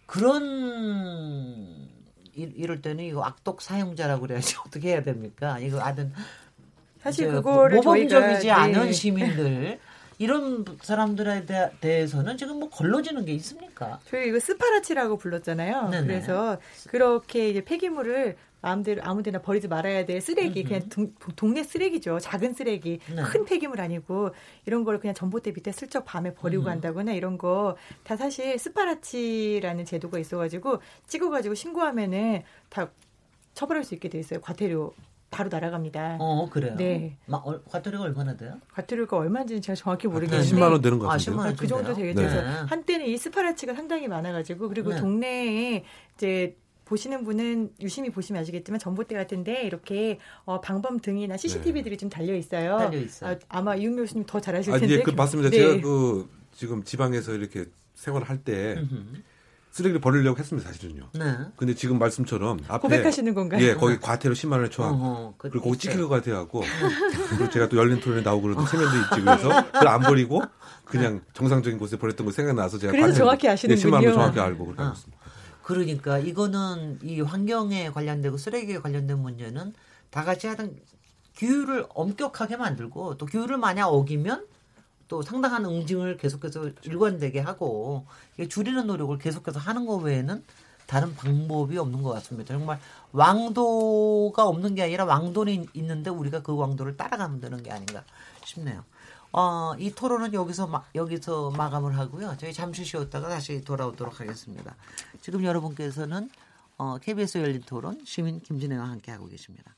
그런 이, 이럴 때는 이거 악독 사용자라고 그래야지 어떻게 해야 됩니까? 이거 아든 사실 그거를 모범적이지 저희가, 않은 네. 시민들 이런 사람들에 대, 대해서는 지금 뭐 걸러지는 게 있습니까? 저희 이거 스파라치라고 불렀잖아요. 네네. 그래서 그렇게 이제 폐기물을 마음대로 아무데나 버리지 말아야 될 쓰레기 음흠. 그냥 동, 동네 쓰레기죠 작은 쓰레기 네. 큰 폐기물 아니고 이런 거를 그냥 전봇대 밑에 슬쩍 밤에 버리고 음. 간다거나 이런 거 다 사실 쓰파라치라는 제도가 있어가지고 찍어가지고 신고하면은 다 처벌할 수 있게 돼 있어요 과태료 바로 날아갑니다. 어 그래요. 네. 막 얼- 과태료가 얼마나 돼요? 과태료가 얼마인지는 제가 정확히 모르겠는데 10만 원 되는 것 아, 같은데요. 10만 원 그 정도? 되겠죠. 네. 그래서 한때는 이 쓰파라치가 상당히 많아가지고 그리고 네. 동네에 이제 보시는 분은 유심히 보시면 아시겠지만 전봇대 같은데 이렇게 어, 방범 등이나 CCTV들이 좀 달려 있어요. 달려 있어요. 아, 마 이윤 교수님 더 잘 아실 아, 텐데. 예, 그 맞습니다. 네. 제가 그 지금 지방에서 이렇게 생활할 때 음흠. 쓰레기를 버리려고 했습니다, 사실은요. 네. 근데 지금 말씀처럼 앞에 고백하시는 건가요? 예, 거기 과태료 10만 원에 초과. 어허, 그 그리고 거기. 찍힐 것 같아갖고 그리고 제가 또 열린 토론에 나오고 그러던 체면도 있지 그래서 그걸 안 버리고 그냥 정상적인 곳에 버렸던 거 생각나서 제가 그래서 정확히 아시는군요. 네, 10만 원 정확히 알고 그렇게 아. 하고 있습니다. 그러니까 이거는 이 환경에 관련되고 쓰레기에 관련된 문제는 다 같이 하던 규율을 엄격하게 만들고 또 규율을 만약 어기면 또 상당한 응징을 계속해서 일관되게 하고 줄이는 노력을 계속해서 하는 것 외에는 다른 방법이 없는 것 같습니다. 정말 왕도가 없는 게 아니라 왕도는 있는데 우리가 그 왕도를 따라가면 되는 게 아닌가 싶네요. 어, 이 토론은 여기서 마, 여기서 마감을 하고요. 저희 잠시 쉬었다가 다시 돌아오도록 하겠습니다. 지금 여러분께서는 어, KBS 열린 토론 시민 김진애와 함께 하고 계십니다.